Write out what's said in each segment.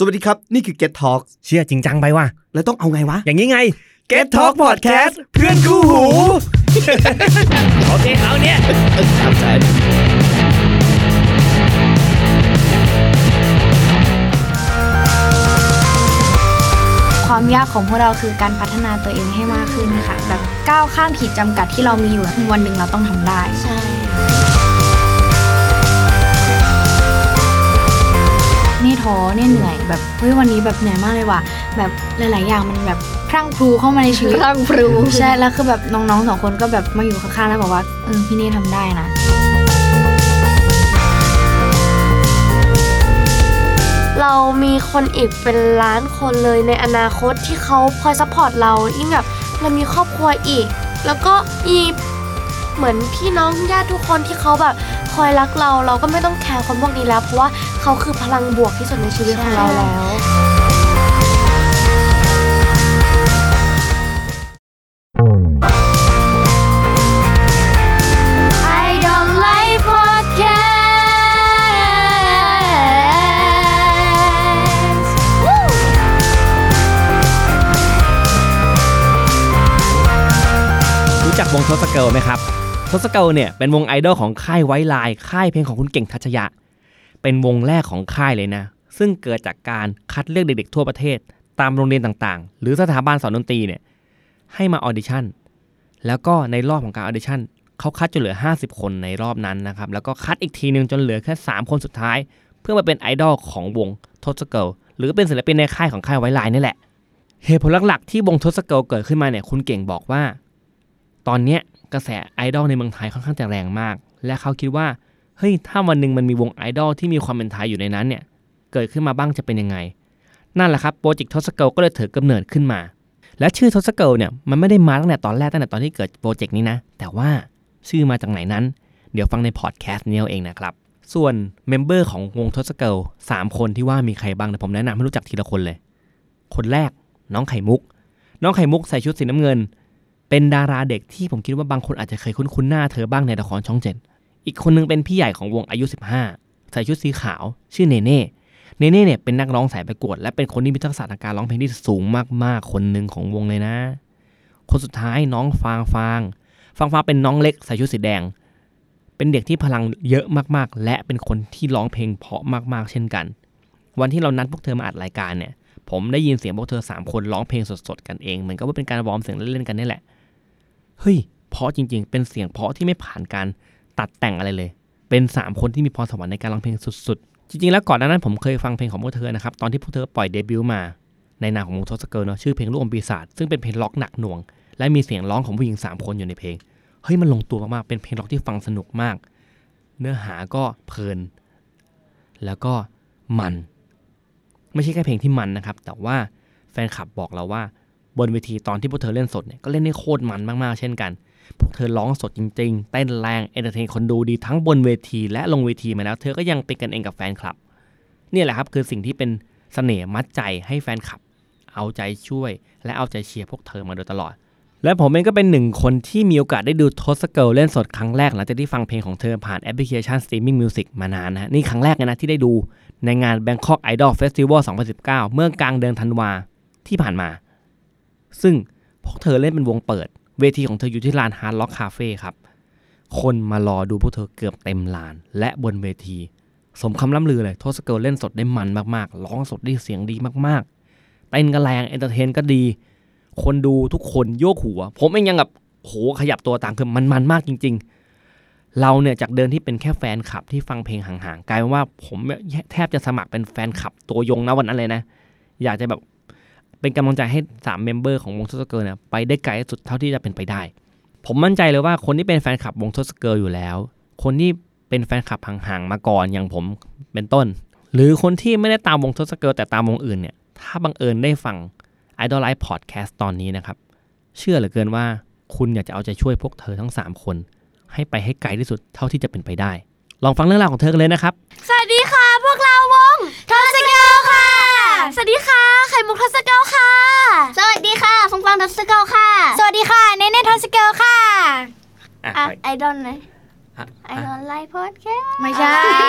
สวัสดีครับ นี่คือ Get Talk เชื่อจริงจังไปว่ะแล้วต้องเอาไงวะ อย่างนี้ไง Get Talk Podcast เพื่อนคู่หู โอเคเอาเนี่ยครับแสนความยากของพวกเราคือการพัฒนาตัวเองให้มากขึ้นค่ะแบบก้าวข้ามขีดจำกัดที่เรามีอยู่วันหนึ่งเราต้องทำได้ ใช่ ท้อเนี่ยเหนื่อยแบบเฮ้ยวันนี้แบบเหนื่อยมากเลยว่ะแบบหลาย ๆ อย่างมันแบบพรั่งพรูเข้ามาในชีวิตพรั่งพรูใช่แล้วคือแบบน้องๆสองคนก็แบบมาอยู่ข้างๆแล้วบอกว่าเออพี่เน่ทำได้นะเรามีคนอีกเป็นล้านคนเลยในอนาคตที่เขาคอย support เรายิ่งแบบเรามีครอบครัวอีก แล้วก็มี เหมือนพี่น้องญาติทุกคนที่เขาแบบคอยรักเรา เราก็ไม่ต้องแคร์คนพวกนี้แล้วเพราะว่าเขาคือพลังบวกที่สุดในชีวิตของเราแล้ว I don't like podcast รู้จักวงทศเกิร์ลไหมครับ ทศเกิร์ลเนี่ยเป็นวงไอดอลของค่ายไวไลน์ค่ายเพลงของคุณเก่งทัชยะ เป็นวงแรกของค่ายเลยนะ ซึ่งเกิดจากการคัดเลือกเด็กๆทั่วประเทศ ตามโรงเรียนต่างๆ หรือสถาบันสอนดนตรีเนี่ยให้มา audition แล้วก็ในรอบของการ audition เขาคัดจนเหลือ 50 คนในรอบนั้นนะครับแล้วก็คัดอีกทีหนึ่งจนเหลือแค่ 3 คนสุดท้าย เพื่อมาเป็นไอดอลของวงทศเกิร์ลหรือเป็นศิลปินในค่ายของค่ายไวไลน์นี่แหละเหตุผลหลักๆที่วงทศเกิร์ลเกิดขึ้นมาเนี่ยคุณเก่งบอกว่า ตอนเนี้ย กระแสไอดอลในเมืองไทยค่อนข้างจะแรงมาก และเขาคิดว่าเฮ้ยถ้าวันหนึ่งมันมีวงไอดอลที่มีความเป็นไทยอยู่ในนั้นเนี่ยเกิดขึ้นมาบ้างจะเป็นยังไง นั่นแหละครับ project ทศเกิร์ลก็เลยถือกำเนิดขึ้นมา และชื่อทศเกิร์ลเนี่ยมันไม่ได้มาตั้งแต่ตอนแรกตั้งแต่ตอนที่เกิด project นี้นะ แต่ว่าชื่อมาจากไหนนั้น เดี๋ยวฟังในพอดแคสต์นี้เอาเองนะครับ ส่วน member ของวงทศเกิร์ลสามคนที่ว่ามีใครบ้างเดี๋ยวผมแนะนำให้รู้จักทีละคนเลย คนแรกน้องไข่มุก น้องไข่มุกใส่ชุดสีน้ำเงิน เป็นดาราเด็กที่ผมคิดว่าบางคนอาจจะเคยคุ้นๆหน้าเธอบ้างในละครช่องเจ็ดอีกคนนึงเป็นพี่ใหญ่ของวงอายุ 15 ใส่ชุดสีขาว ชื่อเนเน่เนเน่เนี่ยเป็นนักร้องสายประกวด และเป็นคนที่มีทักษะทางการร้องเพลงที่สูงมากๆ คนหนึ่งของวงเลยนะ คนสุดท้ายน้องฟางฟางฟางฟางเป็นน้องเล็กใส่ชุดสีแดง เป็นเด็กที่พลังเยอะมากๆ และเป็นคนที่ร้องเพลงเพราะมากๆ เช่นกัน วันที่เรานัดพวกเธอมาอัดรายการเนี่ย ผมได้ยินเสียงพวกเธอสามคนร้องเพลงสดๆกันเอง เหมือนกับว่าเป็นการวอร์มเสียงเล่นๆกันนี่แหละ เฮ้ยเพราะจริง ๆ เป็นเสียงเพราะที่ไม่ผ่านการตัดแต่งอะไรเลย เป็น 3 คนที่มีพรสวรรค์ในการร้องเพลงสุดๆ จริง ๆ แล้วก่อนหน้านั้นผมเคยฟังเพลงของพวกเธอนะครับ ตอนที่พวกเธอปล่อยเดบิวต์มาในนามของวงทศเกิลเนาะชื่อเพลงลูกอมปีศาจซึ่งเป็นเพลงล็อกหนักหน่วง และมีเสียงร้องของผู้หญิง 3 คนอยู่ในเพลงเฮ้ยมันลงตัวมากๆเป็นเพลงล็อกที่ฟังสนุกมาก เนื้อหาก็เพลิน แล้วก็มัน ไม่ใช่แค่เพลงที่มันนะครับ แต่ว่าแฟนคลับบอกเราว่า บนเวทีตอนที่พวกเธอเล่นสดเนี่ยก็เล่นได้โคตรมันมากๆ เช่นกัน พวกเธอร้องสดจริงๆ เต้นแรง entertain คนดูดีทั้งบนเวทีและลงเวทีมาแล้ว เธอก็ยังเป็นกันเองกับแฟนคลับ เนี่ยแหละครับคือสิ่งที่เป็นเสน่ห์มัดใจให้แฟนคลับ เอาใจช่วย และเอาใจเชียร์พวกเธอมาโดยตลอด และผมเองก็เป็นหนึ่งคนที่มีโอกาสได้ดูทศเกิร์ลเล่นสดครั้งแรกหลังจากที่ฟังเพลงของเธอผ่านแอปพลิเคชัน Streaming Music มานานนะนี่ครั้งแรกนะที่ได้ดูในงาน Bangkok Idol Festival 2019 เมื่อกลางเดือนธันวาที่ผ่านมา ซึ่งพวกเธอเล่นเป็นวงเปิด เวทีของเธออยู่ที่ลาน Hard Rock Cafe ครับ คนมารอดูพวกเธอเกือบเต็มลาน และบนเวที สมคำล่ำลือเลย ทศเกิร์ลเล่นสดได้มันมากๆ ร้องสดได้เสียงดีมากๆ เต้นก็แรง entertain ก็ดี คนดูทุกคนโยกหัว ผมเองยังแบบโหขยับตัวตามคือมันมันมากจริง ๆเราเนี่ยจากเดิมที่เป็นแค่แฟนคลับที่ฟังเพลงห่างๆ กลายเป็นว่าผมแทบจะสมัครเป็นแฟนคลับตัวยงนะวันนั้นเลยนะ อยากจะแบบ เป็นกำลังใจให้3 member ของวงทศเกิร์ลเนี่ยไปได้ไกลที่สุดเท่าที่จะเป็นไปได้ ผมมั่นใจเลยว่าคนที่เป็นแฟนคลับวงทศเกิร์ลอยู่แล้ว คนที่เป็นแฟนคลับห่างๆมาก่อนอย่างผมเป็นต้น หรือคนที่ไม่ได้ตามวงทศเกิลแต่ตามวงอื่นเนี่ยถ้าบังเอิญได้ฟัง Idol Life Podcast ตอนนี้นะครับ เชื่อเหลือเกินว่าคุณอยากจะเอาใจช่วยพวกเธอทั้ง 3 คน ให้ไปให้ไกลที่สุดเท่าที่จะเป็นไปได้ ลองฟังเรื่องราวของเธอกันเลยนะครับ สวัสดีค่ะ พวกเราวงทศเกลค่ะ สวัสดีค่ะ ไข่มุกทศเกลค่ะ สวัสดีค่ะฟงฟังทัสเกิลค่ะ สวัสดีค่ะ เนเน่ทัสเกิลค่ะอะอะไปไอดอลไหนอะไอดอลไลฟ์พอดแคสต์ไม่ใช่ท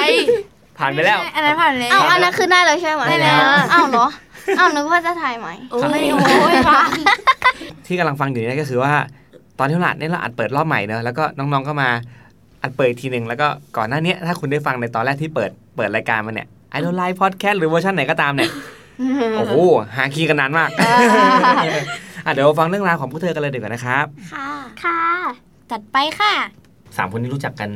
ผ่านไปแล้ว อันนั้นผ่านแล้วเอาอันนั้นคือได้เลยใช่ไหมได้แล้วอ้าวเหรออ้าวนึกว่าจะถ่ายใหม่โอ้ยโอ้ยมาที่กำลังฟังอยู่นี่ก็คือว่า ตอนที่เราอัดเนี่ยเราอัดเปิดรอบใหม่เนอะแล้วก็น้องๆก็มาอัดเปิดอีกทีหนึ่งแล้วก็ก่อนหน้าเนี้ยถ้าคุณได้ฟังในตอนแรกที่เปิดเปิดรายการมาเนี่ยไอดอลไลฟ์พอดแคสต์หรือเวอร์ชันไหนก็ตามเนี่ย โอ้โหหา key กันนานมากอะเดี๋ยวฟังเรื่องราวของพวกเธอกันเลยดีกว่านะครับ ค่ะ ค่ะจัดไปค่ะสามคนนี้รู้จักกัน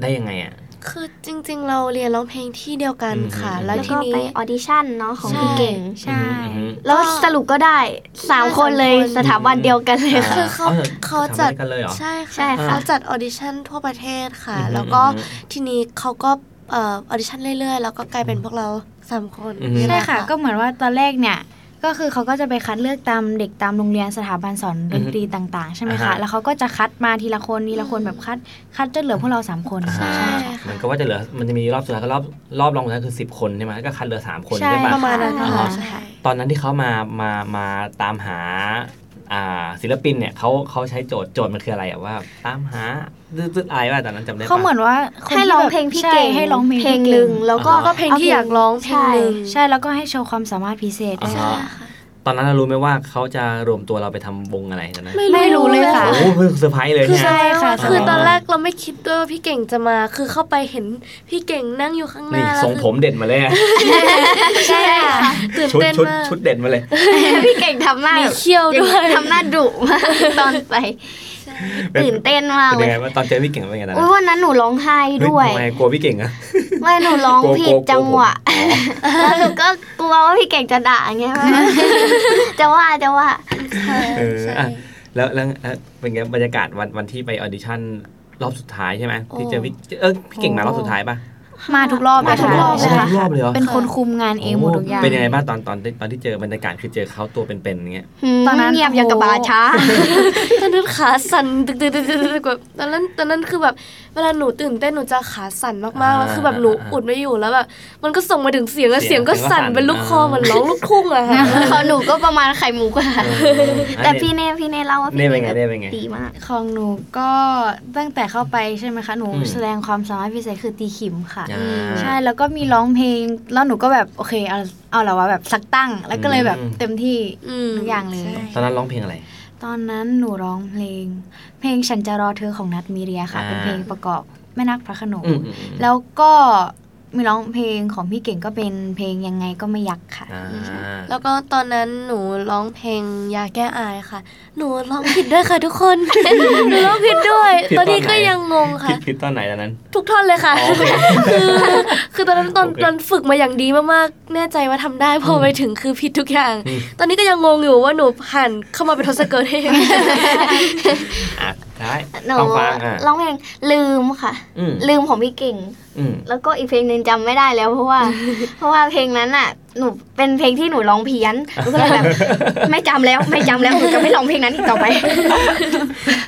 ได้ยังไงอะคือจริงๆ เราเรียนร้องเพลงที่เดียวกันค่ะอืมแล้วแล้วทีก็นี้ไป audition เนาะของใช่พี่เก่งใช่อืมแล้วสรุปก็ได้สามคนเลยสามคนสถาบันเดียวกันเลยอ่าค่ะคือเขาออเขาจัดทำด้วยกันเลยเหรอใช่ใช่ค่ะค่ะเขาจัด audition ทั่วประเทศค่ะอืมแล้วก็อืมทีนี้เขาก็เออออดิชั่นเรื่อยๆ แล้วก็กลายเป็นพวกเรา สามคนอืมนี่แหใช่ลค่ะ ก็เหมือนว่าตอนแรกเนี่ยก็คือเขาก็จะไปคัดเลือกตามเด็กตามโรงเรียนสถาบันสอนดนตรีต่าง ๆ ใช่ไหมอ่าคะฮะแล้วเขาก็จะคัดมาทีละคนทีละคนแบบคัด คัดจนเหลือพวกเราสามคนอ่าใช่เหมันก็ว่าจะเหลือมันจะมีรอบสุดท้ายก็รอบรอบรองสุดท้ายคือสิบคนใช่ไหมก็คัดเหลือสามคนใช่ใช่ปะประมาณนั้นอ่าค่ะฮะใช่ตอนนั้นที่เขามามามาตามหาอ่า ศิลปินเนี่ยเขาเขาใช้โจทย์โจทย์มันคืออะไรอะว่า ตามหาตืดๆอะไรว่าตอนนั้นจำได้ปะเขาเหมือนว่าคนให้ที่ร้องแบบเพลงพี่ใช่เก่งให้ร้องเพลงเพลงพี่หก่นึ่งแล้วก็ก็เพลงที่อยากร้องเพลงหนึ่งใช่แล้วก็ให้โชว์ความสามารถพิเศษด้วยอ่าฮะ ตอนนั้นเรารู้ไหมว่าเขาจะรวมตัวเราไปทำวงอะไรตอนนั้นไม่รู้เลยค่ะโอ้โหเพิ่งเซอร์ไพรส์เลยคือเนี่ยใช่ค่ะ คือตอนแรกเราไม่คิดด้วยว่าพี่เก่งจะมา คือเข้าไปเห็นพี่เก่งนั่งอยู่ข้างหนี่น้าทรงผมเด่นมาเลยอะใช่ค่ะตื่นชุดเต้นชุดมากชุดเด่นมาเลย พี่เก่งทำหน้ามีแบบเขี้ยวด้วยทำหน้าดุมากตอนไป ตื่นเต้นมากเป็นเลยังยไงว่างตอนเจอพี่เก่งเป็นยังไงตอนอุ้นั้ยนวันนั้นหนูร้องไห้เฮ้ด้วยทำไมกลัวพี่เก่งอะไม่หนูร้องกลัวผิดกลัวจังหวะอ๋อแล้วหนูก็กลัวว่าพี่เก่งจะด่าไงว่าจะว่าจะว่าเออใช่อะแล้วแล้วแล้วเป็นไงบรรยากาศวันวันที่ไปออดิชั่นรอบสุดท้ายใช่ไหมที่เจอพี่เออพี่เก่งมารอบสุดท้ายป่ะ มาทุกรอบมาทุกรอบใช่มาทุกรอบเลยเหรอเป็นคนคุมงานเองหมดทุกอย่างเป็นยังไงบ้างตอนตอนที่ตอนที่เจอบรรยากาศคือเจอเขาตัวเป็นๆอย่างเงี้ยตอนนั้นเงียบอย่างกับบาช้าตอนนั้นขาสั่นตึกตึกตึกตึกตึกแบบตอนนั้นตอนนั้นคือแบบเวลาหนูตื่นเต้นหนูจะขาสั่นมากๆแล้วคือแบบหนูอุดไม่อยู่แล้วแบบมันก็ส่งมาถึงเสียงแล้วเสีเสียยงงก็เสียงก็สั่นสั่นเป็นลูกคออ่าเหมือนร้องลูกทุ่งอะค่ะของหนูก็ประมาณไข่มุกอะเออแต่อันนี้พี่เน่พี่เน่เล่าว่าเน่พี่เป็นไงเน่เป็นไงดีมากของหนูก็ตั้งแต่เข้าไปใช่ไหมคะหนูอืมแสดงความสามารถพิเศษคือตีขิมค่ะอ่าใช่แล้วก็มีร้องเพลง แล้วหนูก็แบบโอเคเอาเอาแล้วว่าแบบสักตั้ง แล้วก็เลยแบบอืมเต็มที่อืมทุกอย่างเลยใช่ตอนนั้นร้องเพลงอะไร ตอนนั้นหนูร้องเพลง เพลงฉันจะรอเธอของนัทมีเรียค่ะอ่าเป็นเพลงประกอบแม่นักพระโขนงอืมอืมอืมแล้วก็ มีร้องเพลงของพี่เก่งก็เป็นเพลงยังไงก็ไม่ยักค่ะ อ่าแล้วก็ตอนนั้นหนูร้องเพลงยาแก้อายค่ะ หนูร้องผิดด้วยค่ะทุกคน หนูร้องผิดด้วย ผิดตอนนี้ตอนไหนก็ยังงงค่ะผิดผิดตอนไหนตอนนั้น ทุกท่อนเลยค่ะ อ๋อโอเคคือคือตอนนั้นตอนโอเค ตอนฝึกมาอย่างดีมากๆ แน่ใจว่าทำได้พอไปถึงคือผิดทุกอย่างอืมตอนนี้ก็ยังงงอยู่ว่าหนูหันเข้ามาเป็นทศเกิร์ตได้ยังไง อะได้หนูต้องฟังอะร้องเพลงลืมค่ะอืมลืมของพี่เก่งอืมแล้วก็อีกเพลงหนึ่งจำไม่ได้แล้วเพราะว่า เพราะว่าเพลงนั้นอะหนูเป็นเพลงที่หนูร้องเพี้ยนหนูก็เลยแบบไม่จำแล้วไม่จำแล้วหนูจะไม่ร้องเพลงนั้นอีกต่อไป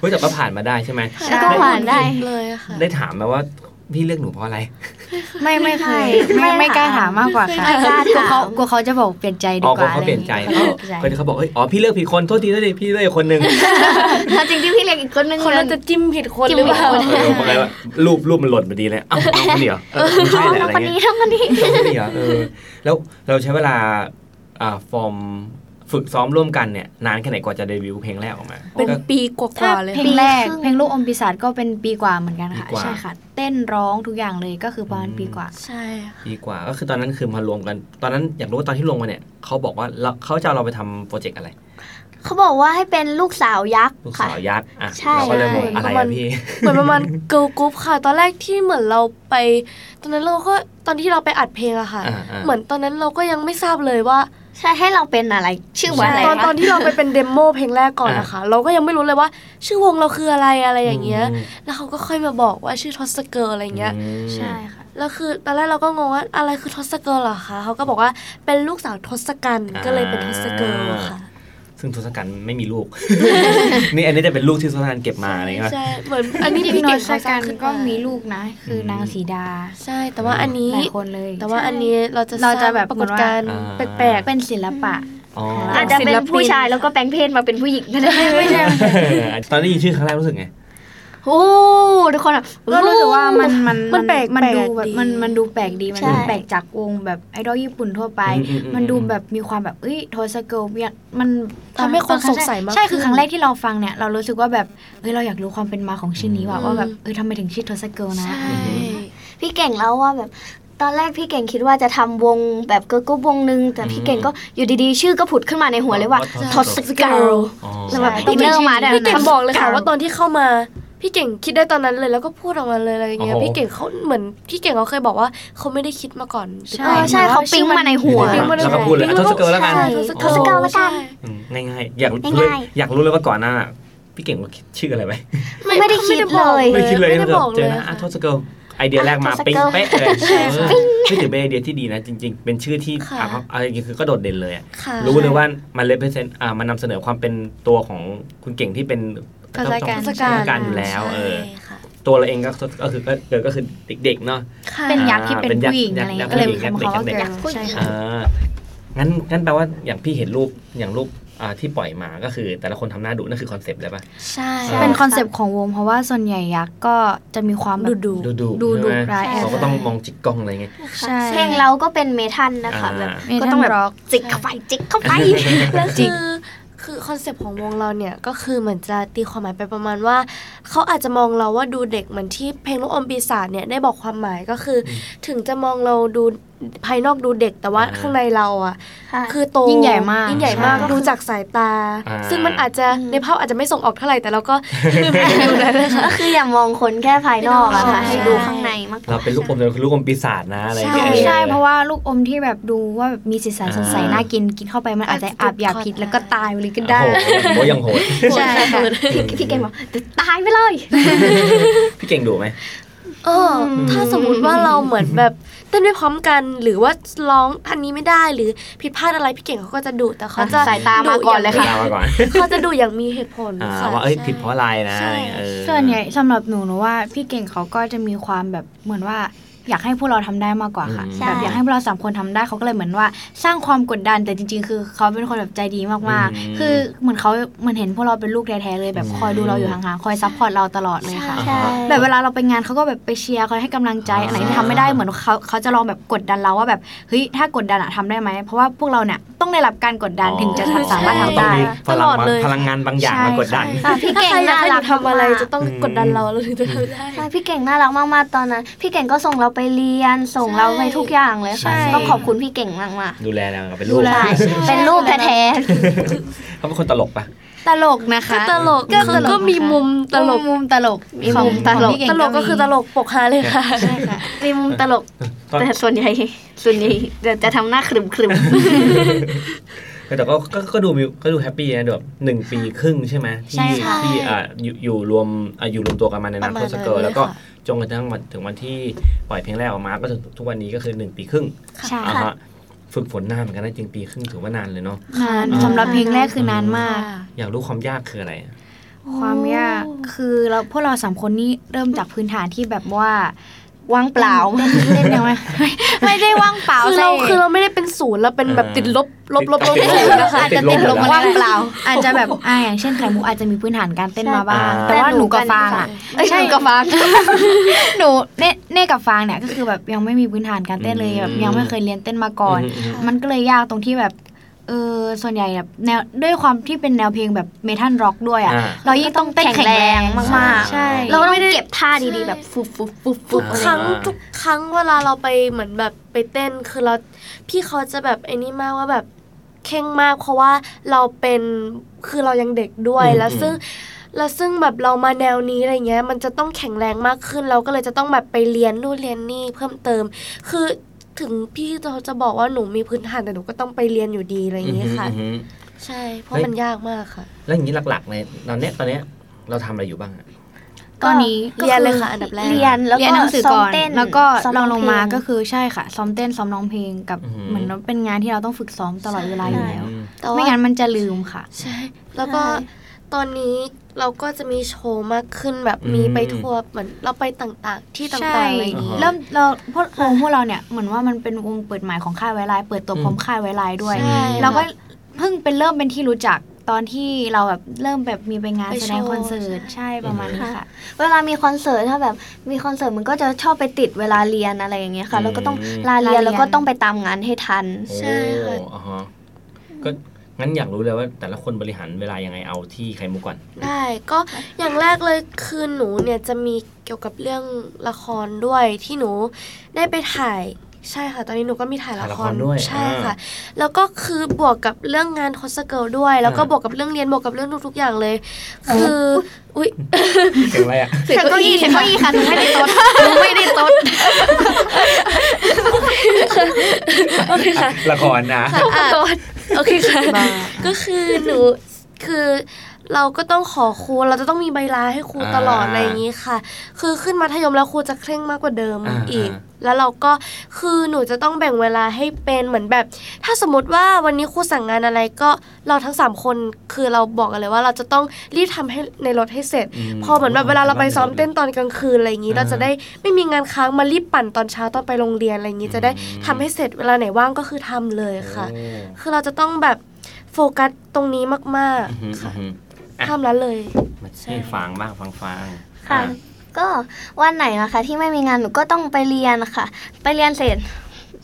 เฮ้ยแต่ก็ผ่านมาได้ใช่ไหมแล้วก็ผ่านได้เลยอะค่ะได้ถามไหมว่า พี่เลือกหนูเพราะอะไร ไม่ไม่เคยไม่ไม่ไม่กล้าถาถามมมากกว่าค่ะไม่กล้าถามลัวเขากลัวเขาจะบอกเปลี่ยนใจดีอ๋อกว่าเขาเปลี่ยนใจอะไรอย่างเงี้ยเขาเขาเขาบอกเอ้ยอ๋อพี่เลือกผิดคนโทษทีโทษทีพี่เลือกอีกคนนึงแล้วจริงที่พี่เรียกอีกคนนึงคนเลเรายจะจิ้มผิดคนจิ้มหรือเปล่าผิดคนเออบอกเลยว่ารูปรูปมันหล่นพอดีเลยเอ้าน้องคนเดียวเออไม่ใช่แหละน้อะองไรคนเงี้นี้ยน้องคนนี้น้องคนเดียวเออแล้วเราใช้เวลาอ่าฟอร์ม ฝึกซ้อมร่วมกันเนี่ยนานแค่ไหนกว่าจะเดบิวต์เพลงแรกออกมา เป็นก็ปีกถ้าว่าๆเลยเพลค่ะงแรกปีครึ่งเพลงลูกอมปีศาจก็เป็นปีกว่าเหมือนกันค่ะปีกว่าใช่ค่ะ เต้นร้องทุกอย่างเลยก็คือประมาณปีกว่า ใช่ค่ะปีกว่าก็คือตอนนั้นคือมารวมกัน ตอนนั้นอยากรู้ว่าตอนที่ลงมาเนี่ยเขาบอกว่าเราเขาจะเอาเราไปทำโปรเจกต์อะไรเขาบอกว่าให้เป็นลูกสาวยักษ์ลูกค่ะสาวยักษ์อะใช่เราก็เลยมองอะไรมัอะนพี่เหมือนประมาณเกิร์ลกรุ๊ปค่ะ ตอนแรกที่เหมือนเราไป ตอนนั้นเราก็ตอนที่เราไปอัดเพลงอะค่ะอ่าอ่าเหมือนตอนนั้นเราก็ยังไม่ทราบเลยว่า ใช่ให้เราเป็นอะไร ชื่อว่าอะไรตอนคะตอนที่เราไปเป็นเดโมเพลงแรกก่อนนะคะ เราก็ยังไม่รู้เลยว่า ชื่อวงเราคืออะไรอะไรอย่างเงี้ยมแล้วเขาก็ค่อยมาบอกว่าชื่อทศเกิร์ลอะไรเงี้ยอืมใช่ค่ะแล้วคือตอนแรกเราก็งงว่าอะไรคือทศเกิร์ลเหรอคะเขาก็บอกว่าเป็นลูกสาวทศกัณฐ์ก็เลยเป็นทศเกิร์ลค่ะ ซึ่งทศกัณฐ์ไม่มีลูก นี่อันนี้จะเป็นลูกที่ทศกัณฐ์เก็บมาอะไรเงี้ยใช่เหมือนอันนี้จริพี่งๆนเก่นงทเขาสกัร้างนขึ้นก็มามีลูกนะ คืออนางสีดา ใช่ แต่ว่าอันนี้หลายคนเลย แต่ว่าอันนี้เราจะเราจะแบบสงปรากฏการณ์เหมือนว่าแปลกเป็นศิลปะอ๋ออาจจะเป็นผู้ชายแล้วก็แปลงเพศมาเป็นผู้หญิงก็ได้ไม่ใช่ตอนได้ยินชื่อครั้งแรกรู้สึกไง โอ้ทุกคนแบบก็รู้สึกว่ามันมันมันแปลกมันดูแปลกแบบดีมันมันดูแปลกดีมันใช่ดูแปลกจากวงแบบไอดอลญี่ปุ่นทั่วไปอืมอืมอืมมันดูแบบมีความแบบเอ้ยทศเกิร์ลเนี่ยมันทำให้คนสงสัยมากใช่คือขึ้นครั้งแรกที่เราฟังเนี่ยเรารู้สึกว่าแบบเอ้ยเราอยากรู้ความเป็นมาของชื่อนี้ว่ะอืมว่าแบบเอ้ยทำไมถึงชื่อทศเกิร์ลนะใช่พี่เก่งเล่าว่าแบบตอนแรกพี่เก่งคิดว่าจะทำวงแบบเกิร์ลกรุ๊ปวงหนึ่งแต่พี่เก่งก็อยู่ดีๆ ชื่อก็ผุดขึ้นมาในหัวเลยว่าว่าทศเกิร์ลอ๋อแล้วแบบใช่ inner มาได้พี่เก่งนะบอกเลยค่ะว่าตอนที่เข้ามา พี่เก่งคิดได้ตอนนั้นเลยแล้วก็พูดออกมาเลยอะไรอย่างเงี้ยโอ้โห พี่เก่งเขาเหมือนพี่เก่งเขาเคยบอกว่าเขาไม่ได้คิดมาก่อนใช่เออใช่เขาปิ๊งมาในหัว ปิ๊งมาในแล้วก็พูดเลยอะทศเกิร์ลแล้วกัน ใช่ทศเกิลแล้วกันใช่อืมง่ายๆ อยากรู้ง่ายๆ อยากรู้เลยว่าก่อนหน้าน่ะพี่เก่งว่าคิดชื่ออะไรไว้ไม่ได้คิดเลย ไม่คิดเลยไม่นะได้แบบบอกเจเลอยนะอะค่ะ ทศเกิลไอเดียแรกมาทศปิ๊งเกิลเป๊ะเลยใช่เออไม่ถือเป็นไอเดียที่ดีนะจริง ๆ เป็นชื่อที่ค่ะ อะอะไรจริงๆคือก็โดดเด่นเลยอะค่ะ รู้เลยว่ามันเลเ e เซนอ่ามันนำเสนอความเป็นตัวของคุณเก่งที่เป็น ทศกัณฐ์ทศกัณฐ์อยู่แล้วเออใช่ค่ะตัวเราเองก็ก็คือก็เกิดก็คือเด็กๆเนาะค่ะเป็นยักษ์ที่เป็นเป็นยักษ์ผู้หญิงยัอะกษ์ไรเงี้ยยัก็กษ์เลยผู้หญิงคำเขาว่าเด็กเกิๆร์ลใช่ค่ะอ่างั้นงั้นแปลว่าอย่างพี่เห็นรูปอย่างรูปอ่าที่ปล่อยมาก็คือ แต่ละคนทำหน้าดุนั่นคือคอนเซปต์เลยป่ะใช่ใช่ เป็นคอนเซปต์ของวงเพราะว่าส่วนใหญ่ยักษ์ก็จะมีความแบบดูดูดูดุดูดุใช่ไหมร้ายแอบเขาก็ต้องมองจิกกล้องอะไรเงี้ยใช่เพลงเราก็เป็นเมทัลนะคะอ่าแบบเมทัลก็ต้องแบบร็อกจิกเข้าไปจิกเข้าไปแล้วจริคืงอ คือคอนเซปต์ของวงเราเนี่ยก็คือเหมือนจะตีความหมายไปประมาณว่า เขาอาจจะมองเราว่าดูเด็กเหมือนที่เพลงลูกอมปีศาจเนี่ยได้บอกความหมายก็คืออถึงจะมองเราดูภายนอกดูเด็กแต่ว่าอ่าข้างในเราอะค่ะ คือโตยิ่งใหญ่มากยิ่งใหญ่มากใช่ดูจากสายตาอ่าซึ่งมันอาจจะในภาพอาจจะไม่ส่งออกเท่าไหร่แต่เราก็อยู่นั้นเลยค่ะก็คืออย่ามองคนแค่ภายนอกอะค่ะใช่ให้ดูข้างในมากกว่าเราเป็นลูกอมเราคือลูกอมปีศาจนะอะไรอย่างใช่เงี้ยใช่เพราะว่าลูกอมที่แบบดูว่าแบบมีสีสันสดใสอ่าน่ากินกินเข้าไปมันอาจจะอาบยาพิษแล้วก็ตายไปเลยก็ได้โอ้โหยังโหดใช่ค่ะพี่พี่เก่งบอกจะตายไปเลยพี่เก่งดูไหมเอออถ้าสมมติว่าเราเหมือนแบบ เต้นไม่พร้อมกันหรือว่าร้องอันนี้ไม่ได้หรือผิดพลาดอะไรพี่เก่งเขาก็จะดุแต่เขาจะสายตามาก่อนเลยค่ะตามมาก่อนเขาจะดูอย่างมีเหตุผลอ่าค่ะว่าเอ้ยใช่ผิดเพราะอะไรนะใช่เออส่วนใหญ่สำหรับหนูหนูว่าพี่เก่งเขาก็จะมีความแบบเหมือนว่า อยากให้พวกเราทำได้มากกว่าค่ะใช่แบบอยากให้พวกเราสามคนทำได้เขาก็เลยเหมือนว่า สร้างความกดดันแต่จริง ๆ คือเขาเป็นคนแบบใจดีมากๆ คือเหมือนเขาเหมือนเห็นพวกเราเป็นลูกแท้ๆเลยแบบคอยดูเราอยู่ห่างๆคอย support เราตลอดเลยค่ะใช่แบบเวลาเราไปงานเขาก็แบบไปเชียร์คอยให้กำลังใจอันไหนที่ทำไม่ได้เหมือนเขาเขาจะลองแบบกดดันเราว่าแบบเฮ้ยถ้ากดดันอะทำได้ไหมเพราะว่าพวกเราเนี่ยต้องได้รับการกดดันถึงจะสามารถทำต้องได้มีพลังตลอดเลยพลังงานบางอย่างใช่มากดดันค่ะค่ะพี่ถ้าเก่งใครอยากน่าให้หรันูกทำอะไรมากจะต้องกดดันเราเราถึงจะทำได้ใช่พี่เก่งน่ารักมากๆตอนนั้น พี่เก่งก็ส่งเราไปเรียนส่งเราไปทุกอย่างเลยค่ะใช่ต้องขอบคุณพี่เก่งมากมากดูแลเราเป็นดูลูกแลๆใช่เป็นลูกแท้เขาเป็นคนตลกปะตลกนะคะตลกก็ก็ตลกก็มีมุมตลกมุมตลกมีมุมตลกของพี่เงตลกก็คือตลกปกฮาเลยค่ะใช่ค่ะๆมีมุมตลกตอนแต่ส่วนใหญ่ส่วนใหญ่จะจะทำหน้าขรึมขรึม แต่ก็ก็ก็ดูมีก็ดูแฮปปี้นะแบบหนึ่งปีครึ่งใช่ไหมใช่ที่ค่ะที่อ่าอยู่อยู่รวมอ่าอยู่รวมตัวกันมาในปนาระมมาทณศเกิร์ลนั้นเลยแล้วก็ค่ะจนกระทั่งมาถึงวันที่ปล่อยเพลงแรกออกมาก็ถึงทุกวันนี้ก็คือหนึ่งปีครึ่งใช่อ่าค่ะฮะฝึกฝนนานเหมือนกันนะจริงปีครึ่งถือว่านานเลยเนาะนานอ่าสำหรับเพลงแรกคือนานมาก อยากรู้ความยากคืออะไร ความยากคือเราพวกเราสามคนนี่เริ่มจากพื้นฐานที่แบบว่า ว่างเปล่าเล่นเล่นยังไงไม่ไม่ได้ว่างเปล่าคือเราใช่คือเราไม่ได้เป็นศูนย์เราเป็นแบบอ่าติดลบลบลบลบติดลบศูนย์นะคะอาจจะติดลบติดลบว่างเปล่า อาจจะแบบอ่าอย่างเช่นไข่มุกอาจจะมีพื้นฐานการเต้นมาบ้างอ่าแต่ว่าหนูกับฟางอะเอ้ยใช่หนูกับฟางหนูเน่เน่กับฟางเนี่ยก็คือแบบยังไม่มีพื้นฐานการเต้นเลยอืมแบบยังไม่เคยเรียนเต้นมาก่อนอืมอืมมันก็เลยยากตรงที่แบบ เออส่วนใหญ่แบบแนวด้วยความที่เป็นแนวเพลงแบบเมทัลร็อกด้วยอะ อ่า เรายิ่งต้องเต้นแข็งแรงมากๆใช่เราก็ต้องเก็บท่าดีๆแบบฟุบฟุบฟุบฟุทุบกอะไรครั้งอ่า ทุกครั้งเวลาเราไปเหมือนแบบไปเต้นคือเราพี่เขาจะแบบไอ้นี่มากว่าแบบเข่งมาก เพราะว่าเราเป็นคือเรายังเด็กด้วยอืมแล้วซึ่งแล้วซึ่งแบบเรามาแนวนี้อะไรเงี้ย มันจะต้องแข็งแรงมากขึ้นเราก็เลยจะต้องแบบไปเรียนนู่นเรียนนี่เพิ่มเติม คือ ถึงพี่เขาจะบอกว่าหนูมีพื้นฐานแต่หนูก็ต้องไปเรียนอยู่ดีอะไรอย่างเงี้ยค่ะอืมอืมใช่ เพราะเฮ้ยมันยากมากค่ะ แล้วอย่างนี้หลักๆในตอนเนี้ยตอนเนี้ยเราทำอะไรอยู่บ้างอะตอนนี้เรียนเลยค่ะอันดับแรกเรียนแล้วเรียนก็หนังสือซ้อก่มอนเต้นแล้วก็ซ้อมลองลงมาเพก็คือใช่ค่ะ ซ้อมเต้นซ้อมร้องเพลงกับอือหือเหมือนว่าเป็นงานที่เราต้องฝึกซ้อมตลอดเวลาอยู่แล้วอืมแต่ว่าไม่งั้นมันจะลืมค่ะ ใช่ แล้วก็ใช่ตอนนี้ เราก็จะมีโชว์มากขึ้นแบบอืมมีไปทัวร์เหมือนเราไปต่างๆ ที่ต่าใช่งๆอะไรอย่างงี้อ่าฮะเริ่มเราพวกวงพวกเราเนี่ยเหมือนว่ามันเป็นวงเปิดใหม่ของค่ายไวไลน์เปิดตัวพร้อมค่ายไวไลน์ด้วยใช่เราก็เพิ่งเป็นเริ่มเป็นที่รู้จักตอนที่เราแบบเริ่มแบบมีไปงานไปแสดงโชว์คอนเสิร์ตใช่ประมาณนี้ค่ะ เวลามีคอนเสิร์ตถ้าแบบมีคอนเสิร์ตมันก็จะชอบไปติดเวลาเรียนอะไรอย่างเงี้ยค่ะแล้วก็ต้องอืมลาเรียนลาเรียนแล้วก็ต้องไปตามงานให้ทัน ใช่ค่ะโอ้อ่าฮะก็ งั้นอยากรู้เลยว่าแต่ละคนบริหารเวลายังไงเอาที่ไข่มุกก่อน ได้ก็อย่างแรกเลยคือหนูเนี่ยจะมีเกี่ยวกับเรื่องละครด้วยที่หนูได้ไปถ่าย ใช่ค่ะ ตอนนี้หนูก็มีถ่ายละถ่ายละคครรด้วยใช่อ่าค่ะ แล้วก็คือบวกกับเรื่องงานคอสเกิลด้วย แล้วก็อ่าบวกกับเรื่องเรียนบวกกับเรื่องทุกๆอย่างเลย คืออุ้ยเก่งอะไรอะเสียงเก้าอี้เสียงเก้าอี้ค่ะหนูไม่ได้ตดหนูไม่ได้ตดโอเคค่ะละครนะก่อนโอเคค่ะก็คือหนูคือ เราก็ต้องขอครูเราจะต้องมีใบลาให้ครูอ่าตลอดอะไรอย่างนี้ค่ะ คือขึ้นมัธยมแล้วครูจะเคร่งมากกว่าเดิมอ่าอีกอ่าแล้วเราก็คือหนูจะต้องแบ่งเวลาให้เป็นเหมือนแบบ ถ้าสมมติว่าวันนี้ครูสั่งงานอะไรก็เราทั้งสามคนคือเราบอกกันเลยว่าเราจะต้องรีบทำให้ในรถให้เสร็จมพอเหมือนแบบเวลาเราไปซ้อมเต้นตอนกลางคืนอะไรอย่างนี้อ่าเราจะได้ไม่มีงานค้างมารีบปั่นตอนเช้าตอนไปโรงเรียนอะไรอย่างนี้จะได้อืมทำให้เสร็จเวลาไหนว่างก็คือทำเลยค่ะโอ้คือเราจะต้องแบบโฟกัสตรงนี้มากอือหือๆค่ะอือ หืออะทำแล้วเลยมาให้ฟังบ้างฟังฟังค่ะ ก็วันไหนนะคะ ที่ไม่มีงานหนูก็ต้องไปเรียนค่ะ ไปเรียนเสร็จ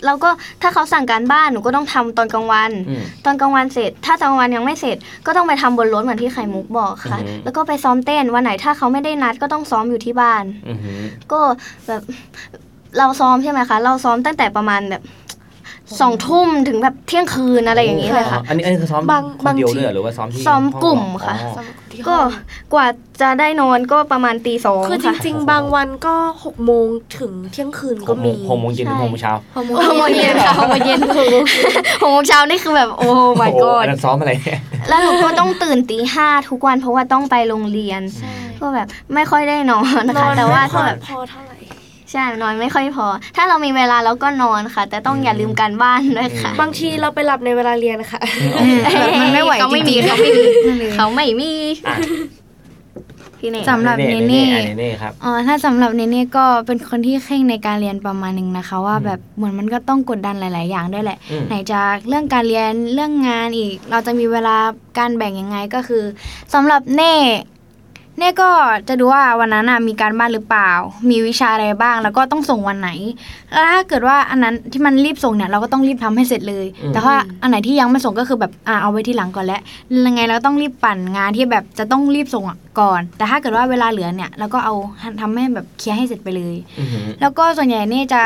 เราก็ถ้าเขาสั่งการบ้านหนูก็ต้องทำตอนกลางวันอืมตอนกลางวันเสร็จ ถ้าตอนกลางวันยังไม่เสร็จ ก็ต้องไปทำบนรถเหมือนที่ไข่มุกบอกค่ะอือหือแล้วก็ไปซ้อมเต้นวันไหนถ้าเขาไม่ได้นัดก็ต้องซ้อมอยู่ที่บ้านอือหือก็แบบเราซ้อมใช่ไหมคะ เราซ้อมตั้งแต่ประมาณแบบ สองทุ่มถึงแบบเที่ยงคืนอะไรอย่างนี้เลยค่ะ อันนี้อันนี้คือซ้อมบางคนเดียวบางทีเลยเหรอหรือว่าซ้อมที่ซ้อมห้งกลุ่มอ๋อค่ะอ๋อก็กว่าจะได้นอนก็ประมาณตีสองคือจค่ะริงๆ บางวันก็หกโมงถึงเที่ยงคืนก็มีหกโมงเย็นถึงหกโมงเช้าหกโมงเย็นค่ะหกโมงเย็นหกโมงเช้านี่คือแบบโอ้ my โอ้โห god อันนั้นซ้อมอะไรเนี่ยแล้วหนูก็ต้องตื่นตีห้าทุกวันเพราะว่าต้องไปโรงเรียนใช่ก็แบบไม่ค่อยได้นอนนะนอคะนแต่ว่าไม่ค่ถ้าอยแบบพอเท่าไหร่ ใช่นอนไม่ค่อยพอ ถ้าเรามีเวลาเราก็นอนค่ะ แต่ต้องอย่าลืมการบ้านด้วยค่ะ บางทีเราไปหลับในเวลาเรียนนะคะแบบมันไม่ไหวเขาไม่จริมีงๆเขาไม่มีนั่นเลยเขาไม่มีอะพี่เน่สำหรับเนเนเน่เน่อะเนเน่ครับอ๋อถ้าสำหรับเนเน่ก็เป็นคนที่เคร่งในการเรียนประมาณหนึ่งนะคะ ว่าอืมแบบเหมือนมันก็ต้องกดดันหลาย ๆ อย่างด้วยแหละอืมไหนจะเรื่องการเรียนเรื่องงานอีก เราจะมีเวลาการแบ่งยังไงก็คือสำหรับเน่ เน่ก็จะดูว่าวันนั้นน่ะมีการบ้านหรือเปล่า มีวิชาอะไรบ้าง แล้วก็ต้องส่งวันไหน แล้วถ้าเกิดว่าอันนั้นที่มันรีบส่งเนี่ยเราก็ต้องรีบทำให้เสร็จเลยอืมแต่ว่าอันไหนที่ยังไม่ส่งก็คือแบบอ่าเอาไว้ที่หลังก่อนแล้วยังไงเราต้องรีบปั่นงานที่แบบจะต้องรีบส่งอะก่อน แต่ถ้าเกิดว่าเวลาเหลือเนี่ยเราก็เอาทำให้แบบเคลียร์ให้เสร็จไปเลยอือหือแล้วก็ส่วนใหญ่เนี่ยจะ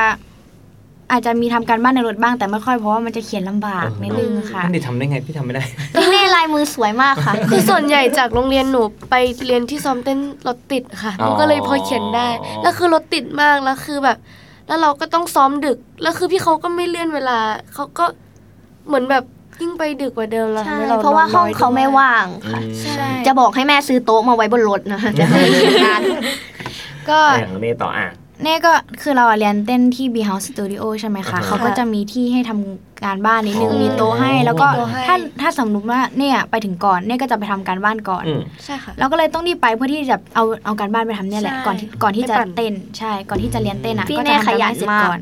อาจจะมีทำการบ้านในรถบ้างแต่ไม่ค่อยเพราะว่ามันจะเขียนลำบากนิดนึงค่ะพี่ทำได้ไงพี่ทำไม่ได้พี่เน่ลายมือสวยมากค่ะ คือส่วนใหญ่จากโรงเรียนหนูไปเรียนที่ซ้อมเต้นรถติดค่ะหนูก็เลยพอเขียนได้ แล้วคือรถติดมากแล้วคือแบบ แล้วเราก็ต้องซ้อมดึก แล้วคือพี่เขาก็ไม่เลื่อนเวลาเขาก็เหมือนแบบยิ่งไปดึกกว่าเดิมแล้วใช่ทำให้เราเพราะว่าห้องนน้ยเขาไม่ด้วยว่างค่ะอืมใช่จะบอกให้แม่ซื้อโต๊ะมาไว้บนรถนะคะจะให้งานก็อย่างเน่ต่ออะ เน่ก็คือเราอะเรียนเต้นที่ B House Studio ใช่ไหมคะอ่าฮะเขาก็จะมีที่ให้ทำ การบ้านนิดนึงอ๋อมีโต๊ะให้ แล้วก็มีโต๊ะให้ถ้าถ้าสมมติว่าเนี่ยไปถึงก่อนเน่ก็จะไปทำการบ้านก่อนอืมใช่ค่ะเราก็เลยต้องรีบไปเพื่อที่จะเอาเอาการบ้านไปทำเนี่ยแหละใช่ก่อนที่ก่อนที่จะไปปั่นเต้นใช่ก่อนที่จะเรียนเต้นอะพี่ก็เน่จะทำการบ้านขยันเสร็จมากก่อน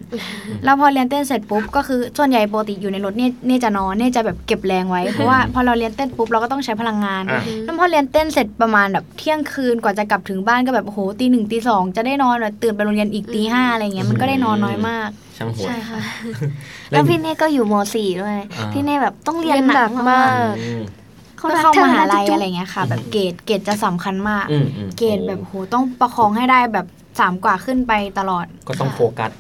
แล้วพอเรียนเต้นเสร็จปุ๊บก็คือส่วนใหญ่ปกติอยู่ในรถเนี่ยเน่จะนอนเน่จะแบบเก็บแรงไว้เพราะว่าพอเราเรียนเต้นปุ๊บเราก็ต้องใช้พลังงานอะแล้วพอเรียนเต้นเสร็จประมาณแบบเที่ยงคืนกว่าจะกลับถึงบ้านก็แบบโอ้โหตีหนึ่งตีสองจะได้นอนแบบตื่นไปโรงเรียนอีกตีห้าอะไรเงี้ยมันก็ได้นอนน้อยมากช่างโหดใช่ค่ะ แล้วพี่เน่ก็อยู่ม .4 ด้วยอ่าพี่เน่แบบต้องเรียนเรียนหหนันักกมามากกอืมๆเพื่อเข้ามหาลัยอะไรเงี้ยค่ะ แบบเกรดเกรดจะสำคัญมากอืมอืมเกรดแบบโหต้องประคองให้ได้แบบสามกว่าขึ้นไปตลอด ก็ต้องโฟกัส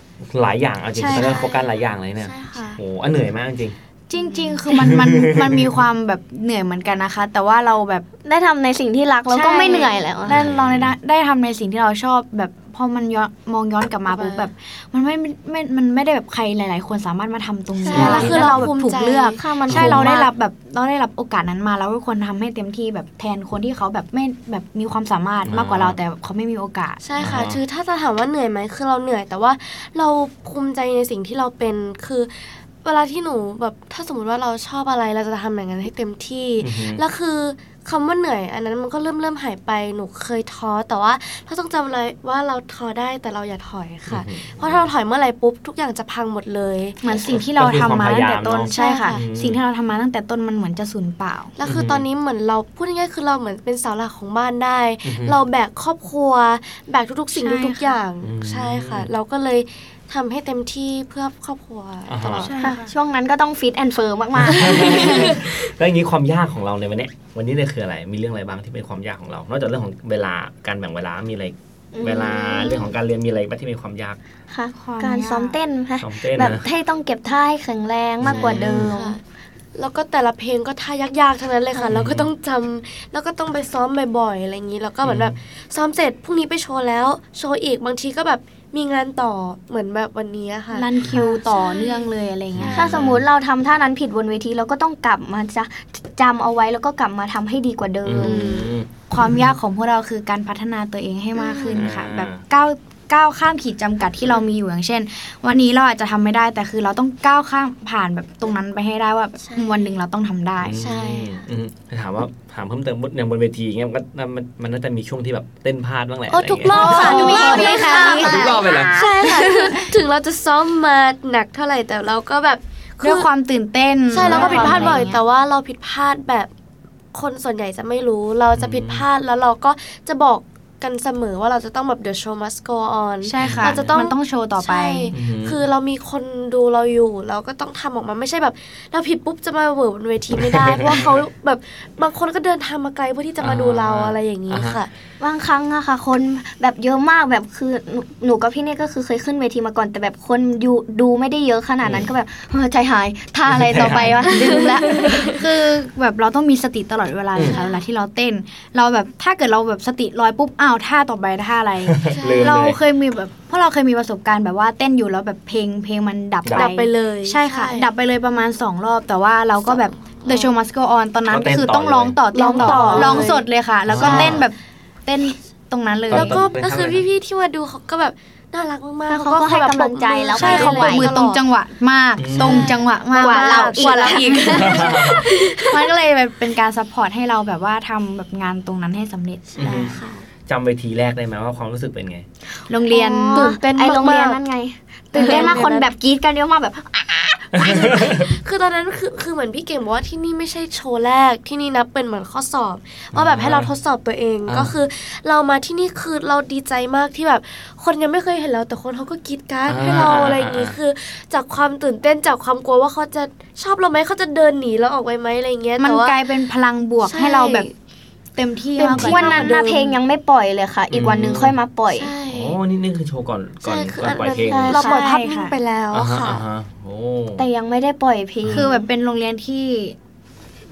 หลายอย่างเอาจริงใช่ๆตอนนี้ค่ะโฟกัสหลายอย่างเลยเนี่ยใช่ค่ะโอ้โหอันเหนื่อยมากจริงจริง ๆ คือมันมันมันมีความแบบเหนื่อยเหมือนกันนะคะ แต่ว่าเราแบบได้ทำในสิ่งที่รักแล้วก็ไม่เหนื่อยแล้วอะได้ลองได้ได้ทำในสิ่งที่เราชอบแบบ พอมันย้อนมองย้อนกลับมาปุ๊บแบบ มันไม่ไม่มันไม่ได้แบบใครหลาย ๆ คนสามารถมาทำตรงนี้ใช่ได้แล้วคือแล้วเราเราแบบภูมิถูกใจเลือกค่ะมันใช่คุ้มเราได้มากรับแบบเราได้รับโอกาสนั้นมาเราก็ควรทำให้เต็มที่แบบแทนคนที่เขาแบบไม่แบบมีความสามารถมากกว่าเราแต่เขาไม่มีโอกาส ใช่ค่ะอ๋อคือถ้าจะถามว่าเหนื่อยไหมคือเราเหนื่อย แต่ว่าเราภูมิใจในสิ่งที่เราเป็นคือเวลาที่หนูแบบถ้าสมมติว่าเราชอบอะไรเราจะทำอย่างนั้นให้เต็มที่อือฮึแล้วคือ คำว่าเหนื่อย อันนั้นมันก็เริ่มเริ่มหายไปหนูเคยท้อแต่ว่าถ้าต้องจำเลยว่าเราท้อได้แต่เราอย่าถอยค่ะอือฮึเพราะถ้าเราถอยเมื่อไหร่ปุ๊บทุกอย่างจะพังหมดเลยเหมือนสิ่งที่เราทำมาตั้งแต่ต้นก็คือความพยายามเนอะใช่ค่ะใช่ค่ะ สิ่งที่เราทำมาตั้งแต่ต้นมันเหมือนจะสูญเปล่า แล้วคือตอนนี้เหมือนเราพูดง่ายๆคือเราเหมือนเป็นเสาหลักของบ้านได้อือฮึเราแบกครอบครัว แบกทุกๆ สิ่งใช่ทุกๆอย่างอืมใช่ค่ะ เราก็เลย ทำให้เต็มที่เพื่อครอบครัวอ่าตลอดฮะ ใช่ค่ะค่ะ ช่วงนั้นก็ต้อง fit and firm มากแล้วอย่างนี้ความยากของเราในวันเนี้ยวันนี้เนี่ยคืออะไรมีเรื่องอะไรบ้างที่เป็นความยากของเรา นอกจากเรื่องของเวลาการแบ่งเวลามีอะไรอืมเวลาเรื่องของการเรียนมีอะไรบ้างที่มีความยากๆ ค่ะ ความการยากซ้อมเต้นค่ะซ้อมเต้นแบบนะ ให้ต้องเก็บท่าให้แข็งแรงมากกว่าเดิม ค่ะแล้วก็แต่ละเพลงก็ท่ายากๆทั้งนั้นเลยค่ะอืมแล้วก็ต้องจำแล้วก็ต้องไปซ้อมบ่อยๆอะไรอย่างนี้ แล้วก็เหมือนอืมแบบซ้อมเสร็จพรุ่งนี้ไปโชว์แล้ว โชว์อีกบางทีก็แบบ มีงานต่อเหมือนแบบวันนี้อะค่ะรันคิวต่อเนื่องเลยอะไรเงี้ยถ้าสมมุติเราทำท่านั้นผิดบนเวทีเราก็ต้องกลับมาจะจำเอาไว้แล้วก็กลับมาทำให้ดีกว่าเดิอืมมความยากของพวกเราคือการพัฒนาตัวเองให้มากขึ้นค่ะอ่าแบบก้าว ก้าวข้ามขีดจำกัดที่เรามีอยู่อย่างเช่น วันนี้เราอาจจะทำไม่ได้แต่คือเราต้องก้าวข้ามผ่านแบบตรงนั้นไปให้ได้ว่าแบบใช่วันหนึ่งเราต้องทำได้ใช่อืมถามว่าถามเพิ่มเติมอย่างบนเวทีอย่างเงี้ยมันก็มันมันน่าจะมีช่วงที่แบบเต้นพลาดบ้างแหละโอ้ะไรทุกเงี้ยรอบค่ะโอ้ทุกรอบมีเลยค่ะค่ะมีทุกรอบเลยเหรอใช่ค่ะคือถึงเราจะซ้อมมาหนักเท่าไหร่แต่เราก็แบบด้วยความตื่นเต้น ใช่เราก็ผิดพลาดบ่อยะไรแต่เงี้ว่าเราผิดพลาดแบบคนส่วนใหญ่จะไม่รู้ เราจะผิดพลาดแล้วเราก็จะบอก กันเสมอว่าเราจะต้องแบบ the show must go on ใช่ค่ะเราจะต้องมันต้องโชว์ต่อไปใช่อือหือคือเรามีคนดูเราอยู่ เราก็ต้องทำออกมาไม่ใช่แบบ เราผิดปุ๊บจะมาเวิร์บบนเวทีไม่ได้ เพราะว่าเขาแบบบางคนก็เดินทางมาไกลเพื่อที่จะมาดูเราอ่าอะไรอย่างนี้ค่ะ บางครั้งอะค่ะ คนแบบเยอะมากแบบคือหนูหนูกับพี่เนี่ยก็คือเคยขึ้นเวทีมาก่อนแต่แบบคนอยู่ดูไม่ได้เยอะขนาดนั้นก็แบบเฮ้ยใจหายท่าอะไรต่อไปวะลืมละคือแบบเราต้องมีสติตลอดเวลาเลยค่ะเวลาที่เราเต้น เราแบบถ้าเกิดเราแบบสติลอยปุ๊บอ้าวท่าต่อไปท่าอะไร ลืมเราเลย เคยมีแบบเพราะเราเคยมีประสบการณ์แบบว่าเต้นอยู่แล้วแบบเพลงเพลงมันดับดับไปเลยใช่ค่ะดับไปเลยประมาณ 2 รอบ แต่ว่าเราก็แบบ The Show Must Go On ตอนนั้นก็เต้ก็นคือต่อต้องร้องต่อเลยเต้นต่อร้องต่อร้องสดเลยค่ะ แล้วก็ใช่เต้นแบบ เต้นตรงนั้นเลย แล้วก็เป็นก็คือครั้งแรกพี่ๆที่มาดูเขาก็แบบน่ารักมากๆแล้วเขาก็ให้กำลังใจแล้วใช่เขาปรบมือตรงจังหวะมากอืมตรงจังหวะมากกว่าเราอีกกว่าเราอีกมันก็เลยแบบเป็นการ support ให้เราแบบว่าทำแบบงานตรงนั้นให้สำเร็จอือหือจำเวทีแรกได้ไหมว่าความรู้สึกเป็นไง โรงเรียนอ๋อตื่นเต้นไอโรงเรียนมากๆนั่นไงตื่นเต้นมากคนแบบกรี๊ดกันเยอะมากแบบ คือตอนนั้นคือคือเหมือนพี่เก่งบอกว่าที่นี่ไม่ใช่โชว์แรกที่นี่นับเป็นเหมือนข้อสอบว่าแบบให้เราทดสอบตัวเองอ่าก็คือ เรามาที่นี่คือเราดีใจมากที่แบบ คนยังไม่เคยเห็นเราแต่คนเขาก็กรีดกรารให้เราอะไรอย่างงี้คือ จากความตื่นเต้นจากความกลัวว่าเขาจะชอบเราไหมเขาจะเดินหนีเราออกไปไหมอะไรอย่างเงี้ยมันแต่ว่ากลายเป็นพลังบวกใช่ให้เราแบบ เต็มที่เต็มมากกที่ว่าวันนั้นนะเพลงยังไม่ปล่อยเลยค่ะ อีกวันหนึ่งค่อยมาปล่อยใช่โอ้นี่นี่คือโชว์ก่อนก่อนใช่คือก่อนปล่อยเพลงใช่เราปล่อยภาพใช่นิ่งค่ะไปแล้วอ่าฮะค่ะอ่าฮะโอ้แต่ยังไม่ได้ปล่อยเพลงคือแบบเป็นโรงเรียนที่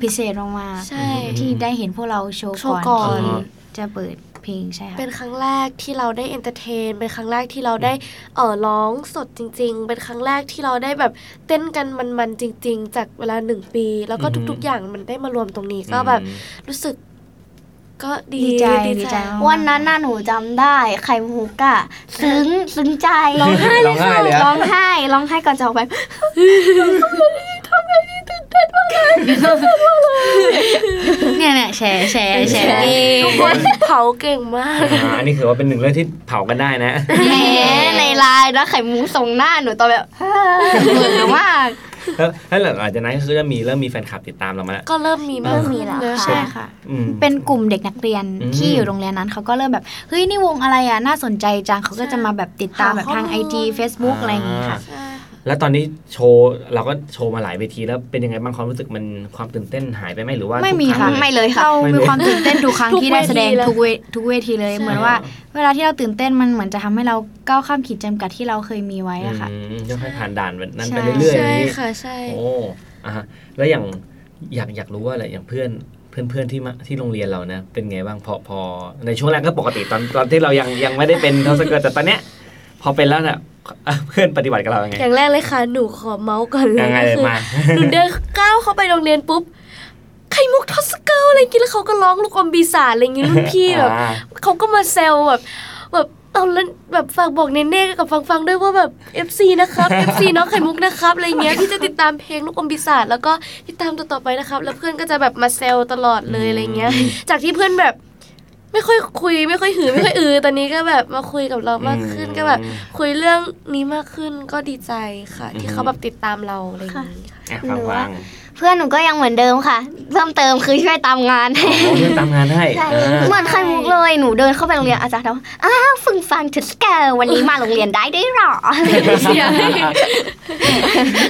พิเศษมากใช่ๆที่ได้เห็นพวกเราโชว์โชว์ก่อนก่อนที่จะเปิดเพลงใช่ค่ะเป็นครั้งแรกที่เราได้ entertain เป็นครั้งแรกที่เราได้เออร้องสดจริง ๆ เป็นครั้งแรกที่เราได้แบบเต้นกันมันๆจริง ๆ จากเวลาหนึ่งปี แล้วก็ทุก ๆ อย่างมันได้มารวมตรงนี้ก็แบบรู้สึก ก็ดีดีใจดีใจมากวันนั้นน่ะหนูจำได้ไข่มุกอะซึ้งซึ้งใจร้องไห้เลยอะร้องไห้ร้องไห้ก่อนจะออกไปเนี่ยเนี่ยแชร์แชร์แชร์เองทุกคนเผาเก่งมากอ่าอันนี้ถือว่าเป็นหนึ่งเรื่องที่เผากันได้นะแหมในไลน์แล้วไข่มุกส่งหน้าหนูตอนแบบเหมือมาก แล้วแล้วหลังจากนั้นก็คือจะมีเริ่มมีแฟนคลับติดตามเรามาแล้ว ก็เริ่มมีมากเริ่มขึ้มีนแล้วเลยค่ะใช่ค่ะอืมเป็นกลุ่มเด็กนักเรียนอืมที่อยู่โรงเรียนนั้นเขาก็เริ่มแบบ เฮ้ย นี่วงอะไรอะ น่าสนใจจังเขาก็จะมาแบบติดตามแบบทาง IG Facebook อะไรอย่างงี้ค่ะใช่ แล้วตอนนี้โชว์เราก็โชว์มาหลายเวทีแล้วเป็นยังไงบ้างความรู้สึกมันความตื่นเต้นหายไปไหมหรือว่าไม่มีทุกรั้งค่ะเลยไม่เลยค่ะเราไม่มีเลยความตื่นเต้นทุกครั้งทุกที่ได้แสดงเวทีเลยทุกเวทุกเวทีเลยใช่เหมือนว่า เวลาที่เราตื่นเต้นมันเหมือนจะทำให้เราก้าวข้ามขีดจำกัดที่เราเคยมีไว้อะค่ะอืมค่อยๆผ่านด่านนั้นใช่ไปเรื่อยๆอใช่ย่างนี้ค่ะใช่โอ้อะฮะแล้วอย่างอยากอยากรู้ว่าอะไรอย่างเพื่อนเพื่อนเพื่อนที่มาที่โรงเรียนเรานะเป็นไงบ้างพอพอในช่วงแรกก็ปกติตอนตอนที่เรายังยังไม่ได้เป็นทศเกิร์ลแต่ตอนเนี้ย พอเป็นแล้วเนี่ยอะเพื่อนปฏิบัติกับเรายังไง อย่างแรกเลยค่ะ หนูขอเมาท์ก่อนเลยยังไงเลยคือมาหนูเดินก้าวเข้าไปโรงเรียนปุ๊บไข่มุกทศเกิร์ลอะไรกินแล้วเขาก็ร้องลูกอมปีศาจอะไรอย่างงี้รุ่นพี่แบบอ่าเขาก็มาแซวแบบแบบเอาแล้วแบบฝากบอกเนเน่กับฟังฟังๆด้วยว่าแบบ FC นะครับ FC น้องไข่มุกนะครับอะไรเงี้ยที่จะติดตามเพลงลูกอมปีศาจแล้วก็ติดตามต่อๆไปนะครับ แล้วเพื่อนก็จะแบบมาเซลตลอดเลยอะไรเงี้ย จากที่เพื่อนแบบ ไม่ค่อยคุย ไม่ค่อยหือไม่ค่อยอือตอนนี้ก็แบบมาคุยกับเรามากขึ้นก็แบบคุยเรื่องนี้มากขึ้นก็ดีใจค่ะ ที่เขาแบบติดตามเราอะไรอย่างนี้ค่ะอะฟังฟังเพื่อนหนูก็ยังเหมือนเดิมค่ะ เพิ่มเติมคือช่วยตามงานให้อ๋อเพื่อนตามงานให้ใช่อ่าเหมือนไข่มุกเลยหนูเดินเข้าไปโรงเรียนอาจารย์ถามว่าอ้าวฝึกฟังถึสเกลวันนี้มาโรงเรียนได้ด้วยเหรอ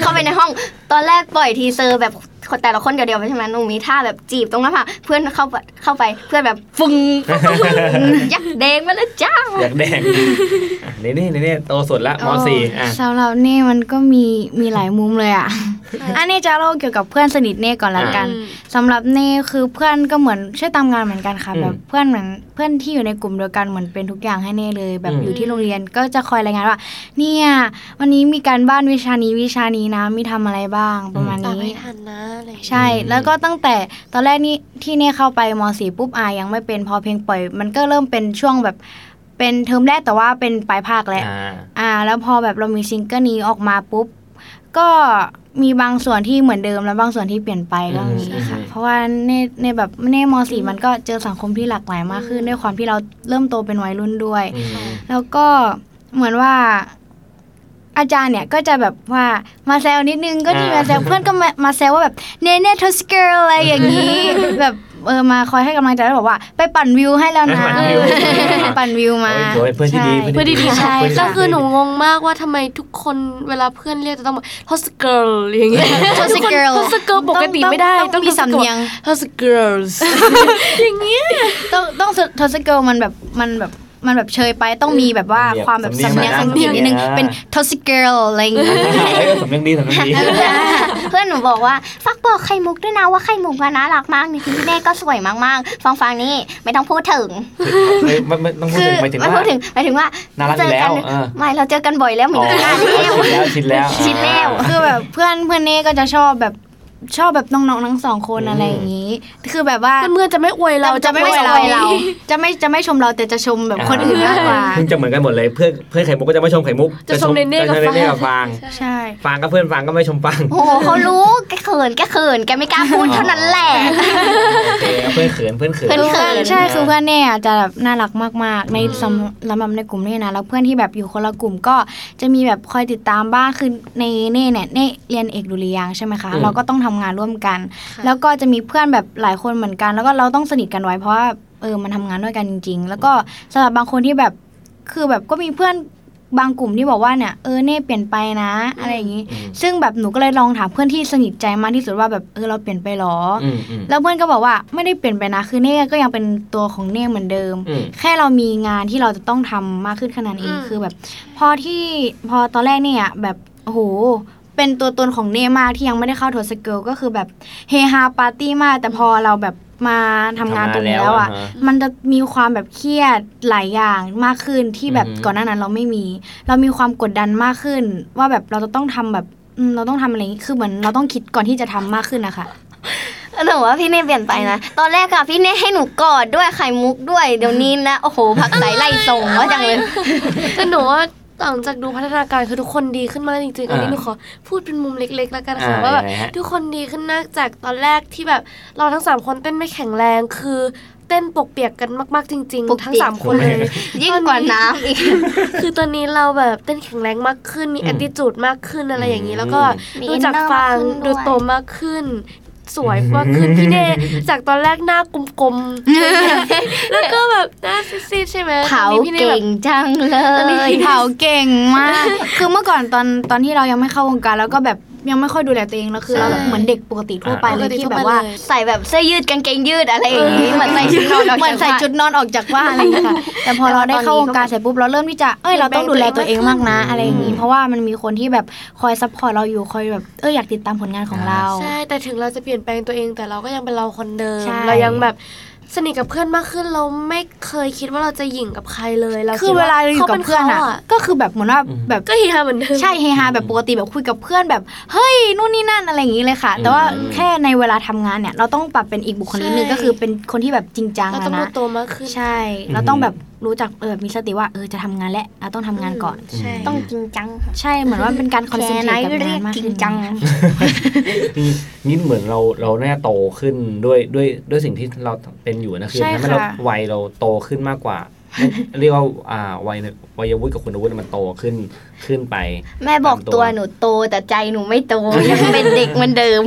เข้าไปในห้องตอนแรกปล่อยทีเซอร์แบบคน แต่ละคนเดียวๆไปใช่ไหมหนูมีท่าแบบจีบตรงหน้าผากเพื่อนเข้าไปเข้าไปเพื่อนแบบฟึงยักษ์แดงมาแล้วจ้าอยากแดงอะนี่นี่นี่นี่โตสุดละมสี่อะสำหรับเน่มันก็มีมีหลายมุมเลยอะอันนี้จะเล่าเกี่ยวกับเพื่อนสนิทเน่ก่อนละกันอืมสำหรับเน่คือเพื่อนก็เหมือนช่วยตามงานเหมือนกันค่ะอืมแบบเพื่อนเหมือนเพื่อนที่อยู่ในกลุ่มเดียวกันเหมือนเป็นทุกอย่างให้เน่เลย แบบอืมอยู่ที่โรงเรียนก็จะคอยรายงานว่า เนี่ย วันนี้มีการบ้านวิชานี้วิชานี้นะมีทำอะไรบ้างประมาณตามนี้ไม่ทันนะอะไรอย่างเงี้ยใช่ แล้วก็ตั้งแต่ตอนแรกนี่ที่เนี่ยเข้าไปมสี่ปุ๊บอายังไม่เป็นพอเพลงปล่อย มันก็เริ่มเป็นช่วงแบบเป็นเทอมแรกแต่ว่าเป็นปลายภาคแล้วอ่าอ่า แล้วพอแบบเรามีซิงเกิลนี้ออกมาปุ๊บก็มีบางส่วนที่เหมือนเดิมแล้วบางส่วนที่เปลี่ยนไปก็มีค่ะ เพราะว่าในในแบบในมสี่มันก็เจอสังคมที่หลากหลายมากขึ้น ด้วยความที่เราเริ่มโตเป็นวัยรุ่นด้วยอืมแล้วก็เหมือนว่า อาจารย์เนี่ยก็จะแบบว่ามาแซวนิดนึงก็จะอ่ามาแซวเพื่อนก็มามาแซวว่าแบบเนเน่ทศเกิร์ลอะไรอย่างนี้แบบเออมาคอยให้กำลังใจแล้วบอกว่าไปปั่นวิวให้แล้วนะปั่นวิวปั่นวิวมาโอ้ยเพื่อนที่ดีใช่เพื่อนดีๆใช่ใช่ค่ะแล้วคือหนูงงมากว่าทำไมทุกคนเวลาเพื่อนเรียกจะต้องบอก Toss girl อย่างเงี้ย Toss girl Toss girl ปกติไม่ได้ต้องมีสำเนียง Toss girls อย่างเงี้ยต้องต้องทสเกิลมันแบบมันแบบ มันแบบเชยไปต้องมีแบบว่าสำเนียงความแบบสำสำเนีเนียยงงอังกฤษนิดนึงอ่าเป็นทสเกิลอะไรอย่างเงี้ยเออสำเนียงดีสำเนียงดีเพื่อนหนูบอกว่าฟักบอกไข่มุกด้วยนะว่าไข่มุกอะน่ารักมากนี่พี่เน่ก็สวยมากๆฟังฟังๆนี่ไม่ต้องพูดถึงไม่ไม่ไม่ต้องพูดคืถึงหมายถึงไม่ว่าพูดถึงหมายถึงว่าน่ารักอยู่แล้วเออไม่เราเจอกันบ่อยแล้วเหมือ๋ออนกันแล้วชินแล้วชินแล้วชินแล้วคือแบบเพื่อนเพื่อนเน่ก็จะชอบแบบ ชอบแบบน้องๆทั้งสองคนอะไรอย่างนี้ คือแบบว่าเพื่อนๆจะไม่อวยเราจะไม่อไว้เราเรา จะไม่จะไม่ชมเราแต่จะชมแบบคนอื่นมากกว่าเพิ่งจะเหมือนกันหมดเลยเพื่อนเพื่อนไข่มุกก็จะไม่ชมไข่มุกจะชมเนเน่กับจะชมฟางเนเน่กับฟางใช่ฟางก็เพื่อนฟางก็ไม่ชมฟางโอ้โหเขารู้แกเขินแกเขินแกไม่กล้าพูดเท่านั้นแหละโอเคเพื่อนเขินเพื่อนเขิน เพื่อนเขินใช่คือเพื่อนเนี่ยจะแบบน่ารักมากๆ ในสำสำหรับในกลุ่มเนี่ยนะแล้วเพื่อนที่แบบอยู่คนละกลุ่มก็จะมีแบบคอยติดตามบ้างคือในเน่เนี่ยเน่เรียนเอกดุริยางค์ใช่ไหมคะ อืม เราก็ต้องทำงานร่วมกันค่ะแล้วก็จะมีเพื่อนแบบหลายคนเหมือนกัน แล้วก็เราต้องสนิทกันไว้เพราะว่าเออมันทำงานด้วยกันจริง ๆ แล้วก็สำหรับบางคนที่แบบคือแบบก็มีเพื่อน บางกลุ่มที่บอกว่าเนี่ยเออเน่เปลี่ยนไปนะ อะไรอย่างนี้อืมซึ่งแบบหนูก็เลยลองถามเพื่อนที่สนิทใจมากที่สุดว่าแบบเออเราเปลี่ยนไปหรอออืมอืมแล้วเพื่อนก็บอกว่าไม่ได้เปลี่ยนไปนะคือเน่ก็ยังเป็นตัวของเน่เหมือนเดิมอืมแค่เรามีงานที่เราจะต้องทำมากขึ้นขนาดเองอืมคือแบบ พอที่พอตอนแรกเนี่ยแบบโอ้โหเป็นตัวตนของเน่มากที่ยังไม่ได้เข้าทัวร์สเกิลก็คือแบบเฮฮาปาร์ตี้มากแต่พอเราแบบมาทำงานตรงนี้แล้วอะทำงานแล้วอะฮะมันจะมีความแบบเครียดหลายอย่างมากขึ้นที่แบบอือฮึก่อนหน้านั้นเราไม่มี เรามีความกดดันมากขึ้น ว่าแบบเราจะต้องทำแบบอืมเราต้องทำอะไรอย่างงี้คือเหมือนเราต้องคิดก่อนที่จะทำมากขึ้นนะคะหนูว่าพี่เน่เปลี่ยนไปนะ ตอนแรกอะพี่เน่ให้หนูกอดด้วยไข่มุกด้วยเดี๋ยวนี้นะ โอ้โหผักใสไล่ส่งว่าจังเลยแต่หนูว่า หลังจากดูพัฒนาการคือทุกคนดีขึ้นมากจริงๆอันนี้อ่าหนูขอพูดเป็นมุมเล็ก ๆ แล้วกันอ่าค่ะว่าแบบยังไงฮะทุกคนดีขึ้นมากจากตอนแรกที่แบบเราทั้งสามคนเต้นไม่แข็งแรงคือเต้นปกเปียกกันมาก ๆ จริงปกๆทั้งเปียกสามคนเลยยิ่งกว่าน้ำอีกคือตอนนี้เราแบบเต้นแข็งแรงมากขึ้นมีอืมแอดดิจูดมากขึ้นอะไรอย่างนี้ แล้วก็มีดูจาก inner ฟังมากขึ้นด้วยดูโตมากขึ้น สวยมากขึ้นพี่เนจากตอนแรกหน้ากลมๆ แล้วก็แบบหน้าซีดๆใช่ไหมเผาตอนนี้พี่เนแบเก่บงจังเลตอนนี้ยเผาเก่งมาก คือเมื่อก่อนตอนตอนที่เรายังไม่เข้าวงการแล้วก็แบบ ยังไม่ค่อยดูแลตัวเองแล้วคือเราแบบเหมือนเด็กปกติทั่วไปเลยที่แบบว่าใส่แบบเสื้อยืดกางเกงยืดอะไรอย่างนี้เหมือนใส่ชุดนอนออกเหมือนจากใส่บ้านชุดนอนออกจากบ้านอะไรอย่างเงี้ยค่ะแต่พอเราได้เข้าวงการเสร็จปุ๊บเราเริ่มที่จะเอ้ยเราต้องดูแลตัวเองมากนะอะไรอย่างงี้เพราะว่ามันมีคนที่แบบคอย support เราอยู่คอยแบบเอออยากติดตามผลงานของเราใช่แต่ถึงเราจะเปลี่ยนแปลงตัวเองแต่เราก็ยังเป็นเราคนเดิมใช่เรายังแบบ สนิทกับเพื่อนมากขึ้นเราไม่เคยคิดว่าเราจะหยิ่งกับใครเลยเราคือเวลาเราอยู่กับเพื่อนอะขาก็คือแบบเหมือนว่าแบบก็เฮียเหมือนเดิมใช่เฮฮาแบบปกติแบบคุยกับเพื่อนแบบเฮ้ยนู่นนี่นั่นอะไรอย่างงี้เลยค่ะ แต่ว่าอืมแค่ในเวลาทำงานเนี่ย เราต้องปรับเป็นอีกบุคลิกหนึ่งใช่ก็คือเป็นคนที่แบบจริงจังเราอะต้องดูนะโตมากขึ้นใช่ เราต้องแบบ รู้จักเออมีสติว่าเออจะทำงานและเราต้องทำงานก่อนใช่ต้องจริงจัง ใช่เหมือนว่าเป็นการคอนเซนเทรตกับแค่ไหนงานมากเรียกจริขึ้งนจังนี่นี่เหมือนเราเราแน่าโตขึ้นด้วยด้วยด้วยสิ่งที่เราเป็นอยู่นะคือใช่ทำให้เราค่ะวัยเราโตขึ้นมากกว่า เรียกว่าอ่าวัยวัยวุฒิกับคุณวุฒิมันโตขึ้นขึ้นไป แม่บอกตัวหนูโตแต่ใจหนูไม่โตยังเป็นเด็กเหมือนเดิม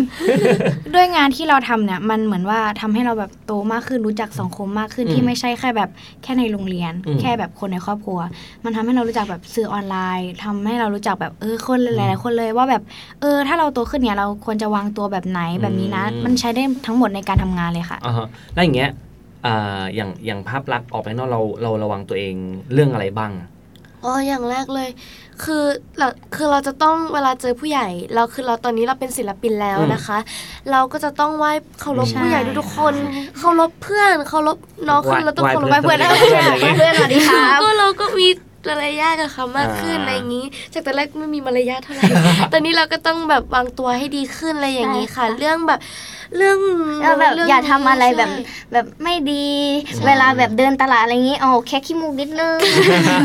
ด้วยงานที่เราทำเนี่ยมันเหมือนว่าทำให้เราแบบโตมากขึ้นรู้จักสังคมมากขึ้นอืมที่ไม่ใช่แค่แบบแค่ในโรงเรียนอืมแค่แบบคนในครอบครัว มันทำให้เรารู้จักแบบสื่อออนไลน์ทำให้เรารู้จักแบบเออคนหลายๆคนเลยว่าแบบเออ ถ้าเราโตขึ้นเนี่ยเราควรจะวางตัวแบบไหนแบบนี้นะอืมมันใช้ได้ทั้งหมดในการทำงานเลยค่ะอ่าฮะแล้วอย่างเงี้ยอ่าอย่างอย่างภาพลักษณ์ออกไปนอกเราเราระวังตัวเองเรื่องอะไรบ้าง อะอ๋ออย่างแรกเลย คือเราคือเราจะต้องเวลาเจอผู้ใหญ่ เราคือเราตอนนี้เราเป็นศิลปินแล้วนะคะ เราก็จะต้องไหว้เคารพใช่ผู้ใหญ่ทุกๆคนเคารพเพื่อนเคารพน้องคือเราต้องเคารพไหว้เพื่อนเพื่อนเพื่อนอะไรเงี้ยเพื่อนสวัสดีครับก็เราก็มี มารยาทกับเขามากขึ้นอ่าอะไรอย่างนี้ จากตอนแรกไม่มีมารยาทเท่าไหร่ ตอนนี้เราก็ต้องแบบวางตัวให้ดีขึ้นอะไรอย่างนี้ค่ะ เรื่องแบบเรื่องแล้วแบบเรื่องอย่าทำอะไรแบบใช่แบบไม่ดี เวลาแบบเดินตลาดอะไรอย่างนี้เอาแค่ขี้มูกนิดนึง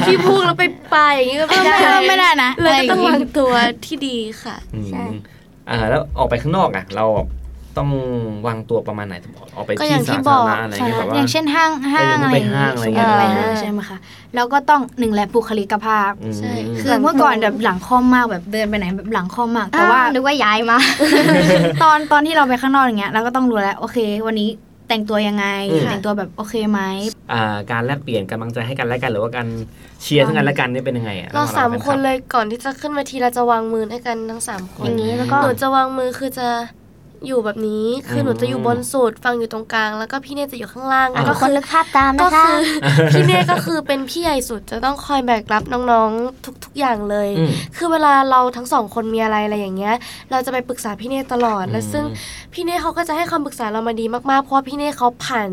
ที่พูดแล้วไปไปอย่างนี้ก็ไม่ได้เออไม่ได้นะเราก็ต้องอะไรอย่างงี้วางตัวที่ดีค่ะอืมใช่อ่าแล้วออกไปข้างนอกอะ เรา ต้องวางตัวประมาณไหนออกไปก็อย่าที่งที่สาบธาอกรณะอะไรใช่เงี้ยแบบว่าอย่างเช่นห้างห้างเอออะไรอย่างไปห้างอะไรอย่างเงี้เงี้ยไปห้างใช่ไหมคะแล้วก็ต้องหนึ่งแหละบุคลิกภาพมใช่คือเมื่อก่อนแบบหลังค่อมมากแบบเดินไปไหนแบบหลังค่อมมาก แต่ว่านึกว่าย้ายมา ตอนตอนที่เราไปข้างนอกอย่างเงี้ยเราก็ต้องรู้แล้วโอเค วันนี้แต่งตัวยังไงอืมแต่งตัวแบบโอเคไหมอ่าการแลกเปลี่ยนกำลังใจให้กันและกันหรือว่าการเชียร์ทั้งกันและกันนี่เป็นยังไงอะเราสามแฟคนลับเลยก่อนที่จะขึ้นเวทีเราจะวางมือให้กันทั้งสามคอนย่างนี้แล้วก็หนูจะวางมือคือจะ อยู่แบบนี้คือหนูจะอยู่บนสุดฟังอยู่ตรงกลาง แล้วก็พี่เนยจะอยู่ข้างล่างอะก็ทุกคคืนอนึกภาพตามก็นะคะคือพี่เนยก็คือเป็นพี่ใหญ่สุดจะต้องคอยแบกรับน้องๆทุก ๆอย่างเลยอืมคือเวลาเราทั้งสองคนมีอะไรอะไรอย่างเงี้ย เราจะไปปรึกษาพี่เนยตลอด และซึ่งพี่เนยเขาก็จะให้คำปรึกษาเรามาดีมากๆเพราะว่าพี่เนยเขาผ่าน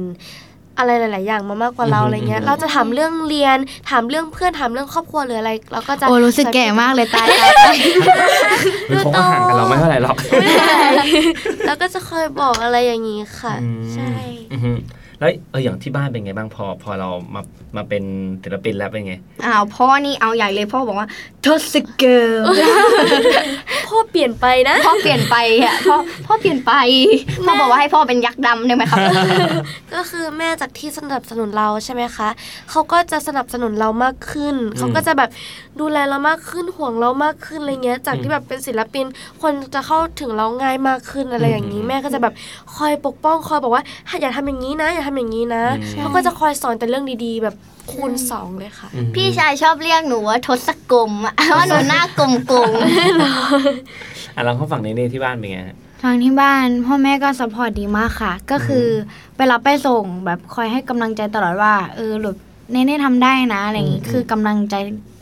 อะไรหลาย ๆ อย่างมามากกว่าเราอืมอะไรเงี้ยอืมเราจะถามเรื่องเรียน ถามเรื่องเพื่อน ถามเรื่องครอบครัวหรืออะไร เราก็จะโอ้รู้สึกแก่มากเลยตายตายตายหรือเขาก็ห่างกันเราไม่เท่าไหร่หรอกแล้วก็จะคอยบอกอะไรอย่างงี้ค่ะอืมใช่อือฮึ แล้วเอออย่างที่บ้านเป็นไงบ้างพอ พอเรามามาเป็นศิลปินแล้วเป็นไงอ้าวพ่อนี่เอาใหญ่เลยพ่อบอกว่าทศเกิร์ลพ่อเปลี่ยนไปนะพ่อเปลี่ยนไปอะพ่อพ่อเปลี่ยนไปพ่อบอกว่าให้พ่อเป็นยักษ์ดำได้ไหมครับก็คือแม่จากที่สนับสนุนเราใช่ไหมคะเขาก็จะสนับสนุนเรามากขึ้นเขาก็จะแบบดูแลเรามากขึ้นห่วงเรามากขึ้นอะไรเงี้ย จากที่แบบเป็นศิลปิน คนจะเข้าถึงเราง่ายมากขึ้นอะไรอย่างนี้อืมแม่ก็จะแบบคอยปกป้องคอยบอกว่าอย่าทำอย่างนี้นะอย่าทำอย่างนี้นะอืมเขาก็จะคอยสอนแต่เรื่องดีๆ แบบคูณสองเลยค่ะอืมพี่ชายชอบเรียกหนูว่าทศกลมอะว่าหนูหน้ากลมอะเราเข้าฝั่งนี้นี่ที่บ้านเป็นไงฮะทางที่บ้านพ่อแม่ก็ sup port ดีมากค่ะ ก็คือไปรับไปส่งแบบคอยให้กำลังใจตลอดว่าเออลูก เน่เน่ทำได้นะอะไรอย่างงี้อืมคือกำลังใจ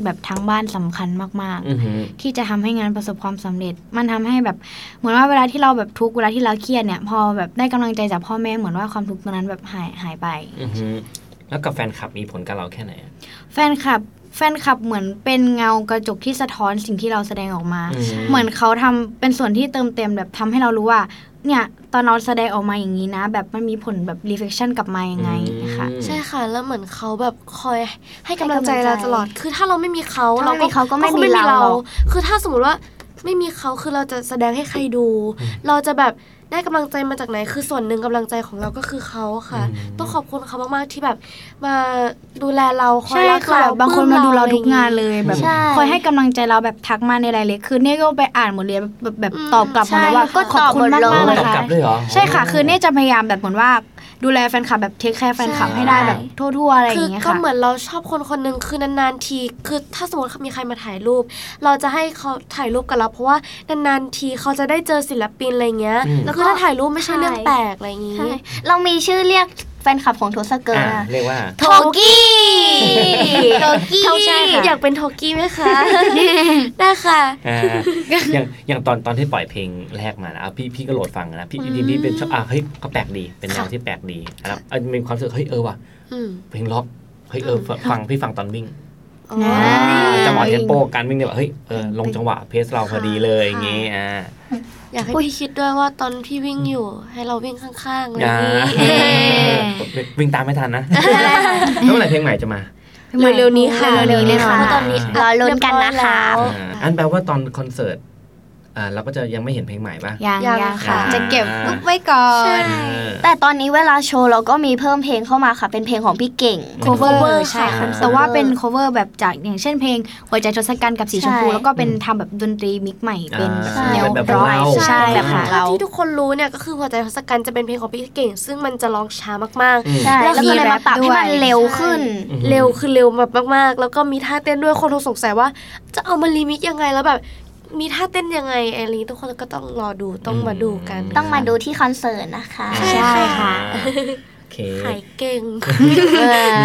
แบบทั้งบ้านสำคัญมากอือฮึๆที่จะทำให้งานประสบความสำเร็จ มันทำให้แบบเหมือนว่าเวลาที่เราแบบทุกข์เวลาที่เราเครียดเนี่ย พอแบบได้กำลังใจจากพ่อแม่เหมือนว่าความทุกข์ตรงนั้นแบบหายหายไปอือฮึแล้วกับแฟนคลับมีผลกับเราแค่ไหนอะแฟนคลับแฟนคลับเหมือนเป็นเงากระจกที่สะท้อนสิ่งที่เราแสดงออกมาอืมเหมือนเขาทำเป็นส่วนที่เติมเต็มแบบทำให้เรารู้ว่า เนี่ย ตอนเราแสดงออกมาอย่างนี้นะ แบบมันมีผลแบบ reflection กลับมายังไงนะคะอืมใช่ค่ะ แล้วเหมือนเขาแบบคอยให้กำลังใจเราตลอด คือถ้าเราไม่มีเขาถ้าไม่มีเขาก็ไม่คงมีเราหรอกคือถ้าสมมติว่าไม่มีเขาคือเราจะแสดงให้ใครดู เราจะแบบได้กำลังใจมาจากไหนคือส่วนหนึ่งกำลังใจของเราก็คือเขาค่ะอืมต้องขอบคุณเขามากๆที่แบบ มาดูแลเราคอยใช่รักค่ะเราบางคนมาดูเราทุกงานเลยเลยแบบใช่คอยให้กำลังใจเราแบบทักมาในรายละเอียดคือเนี่ยก็ไปอ่านหมดเลยแบบแบบแบบอืมตอบกลับหมาเลยว่าใช่ก็ขอบคุณตอบหมมากดเลยมากๆเลยตอบค่ะกลับด้วยเหรอใช่ค่ะ คือเนี่ยจะพยายามแบบเหมือนว่า ดูแลแฟนคลับแบบเทคแคร์แฟนคลับให้ได้แบบทั่วๆอะไรอคือย่างเงี้ยก็ค่ะเหมือนเราชอบคนคนหนึ่งคือนานๆที คือถ้าสมมติมีใครมาถ่ายรูป เราจะให้เขาถ่ายรูปกับเราเพราะว่านานๆทีเขาจะได้เจอศิลปินอะไรเงี้ยอืมแล้วคือถ้าถ่ายรูปไม่ใช่เรื่องแปลกอะไรอย่างงี้ใช่เรามีชื่อเรียกแฟนคลับของทศเกิร์ลอ่าอะเรียกว่าโทกี้โทกี้ใช่ค่ะอยากเป็นโทกี้ไหมคะได้ค่ะอ่าอย่างอย่างตอนตอนที่ปล่อยเพลงแรกมานะอะพี่พี่ก็โหลดฟังนะพี่อืมดีพี่เป็นชอบอะเฮ้ยก็แปลกดีเป็นแนวค่ะที่แปลกดีนะครับเออมีความรู้สึกเฮ้ยเออว่ะอืมเพลงร็อกเฮ้ยเออฟังฟังพี่ฟังตอนวิ่งอ๋ออ่าอ่าจังหวะ tempo การวิ่งเนี่ยแบบเฮ้ยเออลงจังหวะ pace เราพอดีเลยอย่างงี้อ่า อยากให้พี่คิดด้วยว่าตอนพี่วิ่งอยู่ ให้เราวิ่งข้างๆอะไรออ่าย่างงี้วิ่งตามไม่ทันนะแล้วเมื่อไหร่เพลงใหม่จะมาเร็วๆนี้ค่ะเร็วๆนี้ค่ะเพราะตอนนี้รอลุ้นกันนะคะเรียบร้อยแล้วอ่าอันแปลว่าตอนคอนเสิร์ต อ่าเราก็จะยังไม่เห็นเพลงใหม่ป่ะยังยังยังค่ะอ่าจะเก็บอุ๊บไว้ก่อนแต่ตอนนี้เวลาโชว์เราก็มีเพิ่มเพลงเข้ามาค่ะ เป็นเพลงของพี่เก่ง cover cover ใช่ค่ะค่ะแต่ว่าเป็น cover แบบจากอย่างเช่นเพลงหัวใจทศกัณฐ์กับสีชมพูใช่แล้วก็เป็นทำแบบดนตรี mix ใหม่เป็นอ่าแนวเป็นแบบร็อกเราใช่แบบค่ะเราที่ทุกคนรู้เนี่ยก็คือหัวใจทศกัณฐ์จะเป็นเพลงของพี่เก่ง ซึ่งมันจะร้องช้ามากอืมใช่แล้วก็เลยมาปรับให้มันเร็วขึ้นอืมๆเร็วคือเร็วแบบมากๆ แล้วก็มีท่าเต้นด้วยคนคงสงสัยว่า จะเอามารีมิกยังไงแล้วแบบ มีท่าเต้นยังไงอะไรอย่างนี้ทุกคนก็ต้องรอดูต้องมาดูกันต้องมาดูที่คอนเสิร์ตนะคะใช่ค่ะโอเคขายเก่งเออ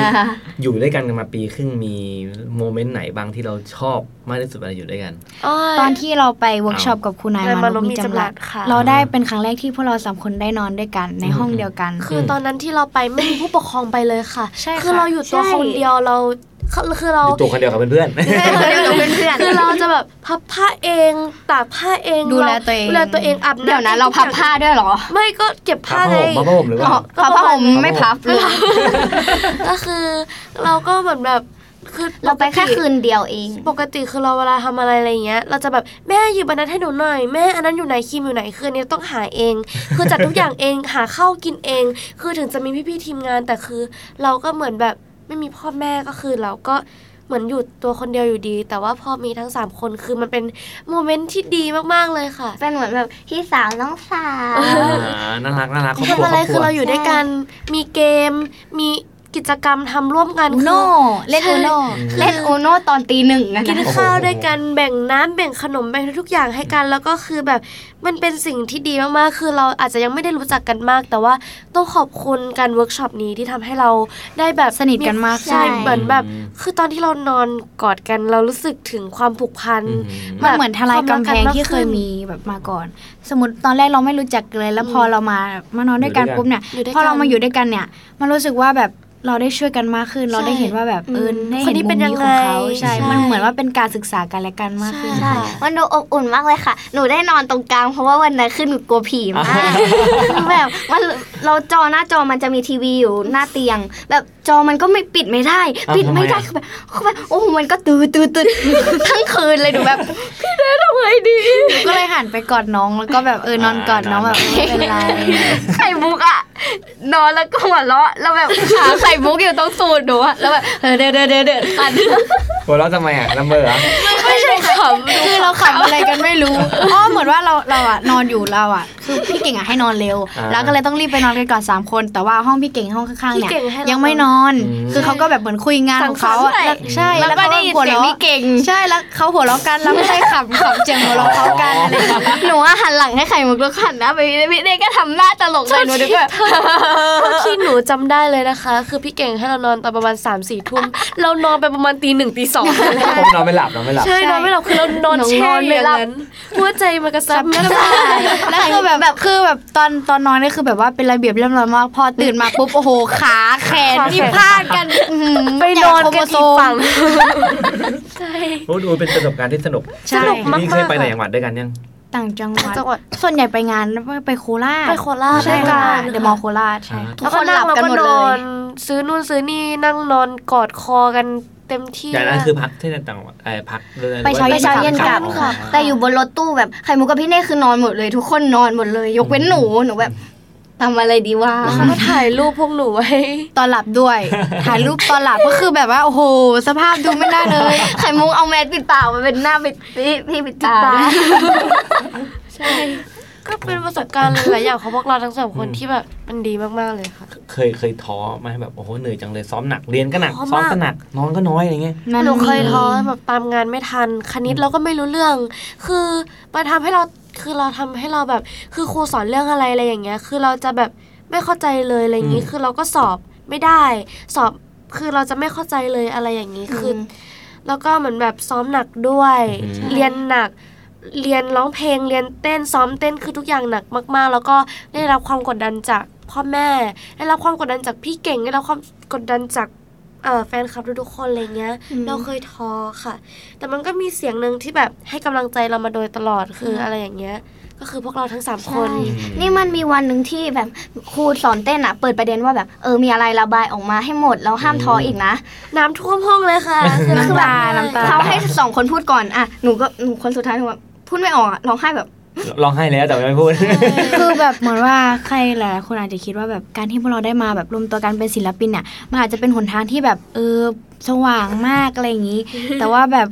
อยู่ด้วยกันมาปีครึ่งมีโมเมนต์ไหนบ้างที่เราชอบมากที่สุดเวลาอยู่ด้วยกัน ตอนที่เราไปเวิร์กช็อปกับคุณนายนายมามานพพมีมีจำจำรัรัดดค่ะเราได้เป็นครั้งแรกที่พวกเราสามคนได้นอนด้วยกันในห้องเดียวกัน คือตอนนั้นที่เราไปไม่มีผู้ปกครองไปเลยค่ะใช่ค่ะคือเราอยู่ตัวใช่คนเดียวเรา คือคือเราอยู่ตัวคนเดียวกับเพื่อนเดียวกับเพื่อนคือเราจะแบบพับผ้าเองตากผ้าเองดูแลราตัวเองดูแลตัวเองอาบๆน้ำเดี๋ยวนะเราพับผ้าด้วยเหรอ ไม่ก็เก็บๆผ้าผ้าไงห่มผ้าห่มหรือว่าพับผ้าห่มไม่พับเลยก็คือเราก็เหมือนแบบคือเราไปแค่คืนเดียวเอง ปกติคือเราเวลาทำอะไรอะไรอย่างเงี้ย เราจะแบบแม่หยิบอันนั้นให้หนูหน่อย แม่อันนั้นอยู่ไหนครีมอยู่ไหนคืออันนี้ต้องหาเอง คือจัดทุกอย่างเองหาข้าวกินเอง คือถึงจะมีพี่ๆทีมงานแต่คือ เราก็เหมือนแบบ ไม่มีพ่อแม่ก็คือเราก็เหมือนอยู่ตัวคนเดียวอยู่ดี แต่ว่าพอมีทั้งสามคนคือมันเป็นโมเมนต์ที่ดีมากๆเลยค่ะ เป็นเหมือนแบบพี่สาวน้องสาว อ่าน่ารักน่ารักครอบครัวทำอะไรครอบคคืรัอว เราอยู่ด้วยกัน มีเกม มี กิจกรรมทำร่วมกันอูคือโน่เล่นอูโน่เล่นโอโน่ตอนตีหนึ่งอะกินนะข้าวด้วยกันแบ่งน้ำแบ่งขนมแบ่งทุกๆอย่างให้กัน แล้วก็คือแบบมันเป็นสิ่งที่ดีมากๆคือเราอาจจะยังไม่ได้รู้จักกันมาก แต่ว่าต้องขอบคุณการเวิร์กช็อปนี้ที่ทำให้เราได้แบบสนิทกันมากใช่ขึ้นเหมือนแบบ คือตอนที่เรานอนกอดกันเรารู้สึกถึงความผูกพันอืมมันเหมือนทลายกำแพงความรักกันมากที่เคยมีแบบมาก่อน สมมติตอนแรกเราไม่รู้จักเลย แล้วพอเรามามานอนด้วยกันอยู่ด้วยกันปุ๊บเนี่ยอยู่ด้วยพอเรากันมาอยู่ด้วยกันเนี่ย มันรู้สึกว่าแบบ เราได้ช่วยกันมากขึ้น เราได้เห็นว่าแบบเอออืมได้คเห็นนนี้มุเป็มนยันี้งของเขาไงใช่ใช่มันเหมือนว่าเป็นการศึกษากันและกันมากขึ้นใช่มันดูอบอุ่นมากเลยค่ะ หนูได้นอนตรงกลางเพราะว่าวันนั้นขึ้นหนูกลัวผีมากแบบมันเราจอหน้าจอมันจะมีทีวีอยู่หน้าเตียง แบบจอมันก็ไม่ปิดไม่ได้อ้าวปิดไม่ได้ทำไมอะคือแบบคือแบบโอ้โหมันก็ตื่นตื่นตื่นทั้งคืนเลยหนูแบบก็เลยหันไปกอดน้องแล้วก็แบบเออนอนกอดน้องแบบไม่เป็นไรไข่มุกอะนอนแล้วก็หัวเราะแล้วแบบขาไข่มุกอยู่ตรงสูดหนูอะแล้วแบบเออเดินเดินเดินเดินคันหัวเราะทำไมอะละเมอเหรอไม่ใช่ขำคือเราขำอะไรกันไม่รู้อ๋อเหมือนว่าเราเราอะนอนอยู่เราอะคือพี่เก่งอะให้นอนเร็วอ่าแล้วก็เลยต้องรีบไปนอนกันก่อนสามคน แต่ว่าห้องพี่เก่งห้องข้างๆพี่เนี่ยเก่งให้เรายังไม่นอนอืมคือเขาก็แบบเหมือนคุยงานของเขาอะสั่งสรรค์แล้วใช่แล้วก็ได้ยินเสียงพี่เก่งใช่แล้วเขาหัวเราะกันเราก็เลยขำขำเจียงหัวเราะเขากันอะไรอย่างเงี้ยหนูอะหันหลังให้ไข่มุกแล้วหันหน้าไปพี่เนพี่เนก็ทำหน้าตลกใส่หนูด้วยแบบที่หนูจำได้เลยนะคะ คือพี่เก่งให้เรานอนตอนประมาณ3ามสี่ทุ่มเรานอนไปประมาณตีหนึ่งตีสองผมนอนไม่หลับนอนไม่หลับ ใช่นอนไม่หลับคือเรานอนหนูแช่นอนอไม่ย่างหลับนั้นหัวใจมันกระซับใช่แล้วคือแบบแบบคือแบบตอนตอนนอนนี่คือแบบว่าเป็นระเบียบเรียบร้อยมากพอตื่นมาปุ๊บโอ้โหขาแขนนี่พาดกันอื้อหือไปนอนกันแจอีกโครโมโซมฝั่งใช่โอ้ดูเป็นประสบการณ์ที่สนุกใช่สนุกมากนี่เคยไปต่างจังหวัดด้วยกันยัง ต่างจังหวัดจังหวัด ส่วนใหญ่ไปงานไปโคราช ไปโคราชใช่ด้วยกัค่ะนเดอะมอลล์โคราชใช่ทุกคนหลับกันหมดแวเลนอยนซื้อนู่นซื้อนี่นั่งนอนกอดคอกันเต็มที่อย่างนั้นคือพักที่ต่างจังหวัดเออพักเดินไปเช้าไปเช้าเย็นกลับอ๋อค่ะ แต่อยู่บนรถตู้แบบไข่มุกกับพี่เน่คือนอนหมดเลย ทุกคนนอนหมดเลย ยกเว้นหนูหนูแบบ ทำอะไรดีวะเขาก็ถ่ายรูปพวกหนูไว้ตอนหลับด้วย ถ่ายรูปตอนหลับก็คือแบบว่าโอ้โหสภาพดูไม่ได้เลยไข่มุกเอาแมสปิดปากมาเป็นหน้าปิดพี่พี่ปิดตาใช่ก็เป็นประสบการณ์หลายๆอย่างของพวกเราทั้งสองคนที่แบบมันดีมากๆเลยค่ะ เคยเคยท้อไหมแบบโอ้โหเหนื่อยจังเลยซ้อมหนักเรียนก็หนักท้อมากซ้อมก็หนักนอนก็น้อยอะไรเงี้ยมันหนูเคยมีท้อแบบตามงานไม่ทัน คณิตเราก็ไม่รู้เรื่อง คือมันทำให้เรา คือเราทำให้เราแบบ คือครูสอนเรื่องอะไรอะไรอย่างเงี้ย คือเราจะแบบไม่เข้าใจเลยอะไรอย่างงี้อืมคือเราก็สอบไม่ได้ สอบคือเราจะไม่เข้าใจเลยอะไรอย่างงี้คืออแล้วก็เหมือนแบบซ้อมหนักด้วย เรียนหนักเรียนร้องเพลงเรียนเต้นซ้อมเต้นคือทุกอย่างหนักมาก ๆ แล้วก็ได้รับความกดดันจากพ่อแม่ ได้รับความกดดันจากพี่เก่งได้รับความกดดันจากเอ่อ แฟนคลับทุกๆคนอะไรเงี้ยอืมเราเคยท้อค่ะ แต่มันก็มีเสียงหนึ่งที่แบบให้กำลังใจเรามาโดยตลอดคืออะไรอย่างเงี้ย ก็คือพวกเราทั้งสามคนใช่นี่มันมีวันหนึ่งที่แบบครูสอนเต้นอะ เปิดประเด็นว่าแบบเออมีอะไรระบายออกมาให้หมดแล้วห้ามท้ออีกนะ น้ำท่วมห้องเลยค่ะคือน้ำคือแบบตาน้ำตาเขาให้สองคนพูดก่อนอะหนูก็หนูคนสุดท้ายหนูแบบพูดไม่ออกอะร้องไห้แบบ ร้องไห้แล้วแต่ไม่พูด คือแบบเหมือนว่าใครหลายๆคนอาจจะคิดว่าแบบการที่พวกเราได้มาแบบรวมตัวกันเป็นศิลปินเนี่ยมันอาจจะเป็นหนทางที่แบบเออสว่างมากอะไรอย่างนี้ แต่ว่าแบบ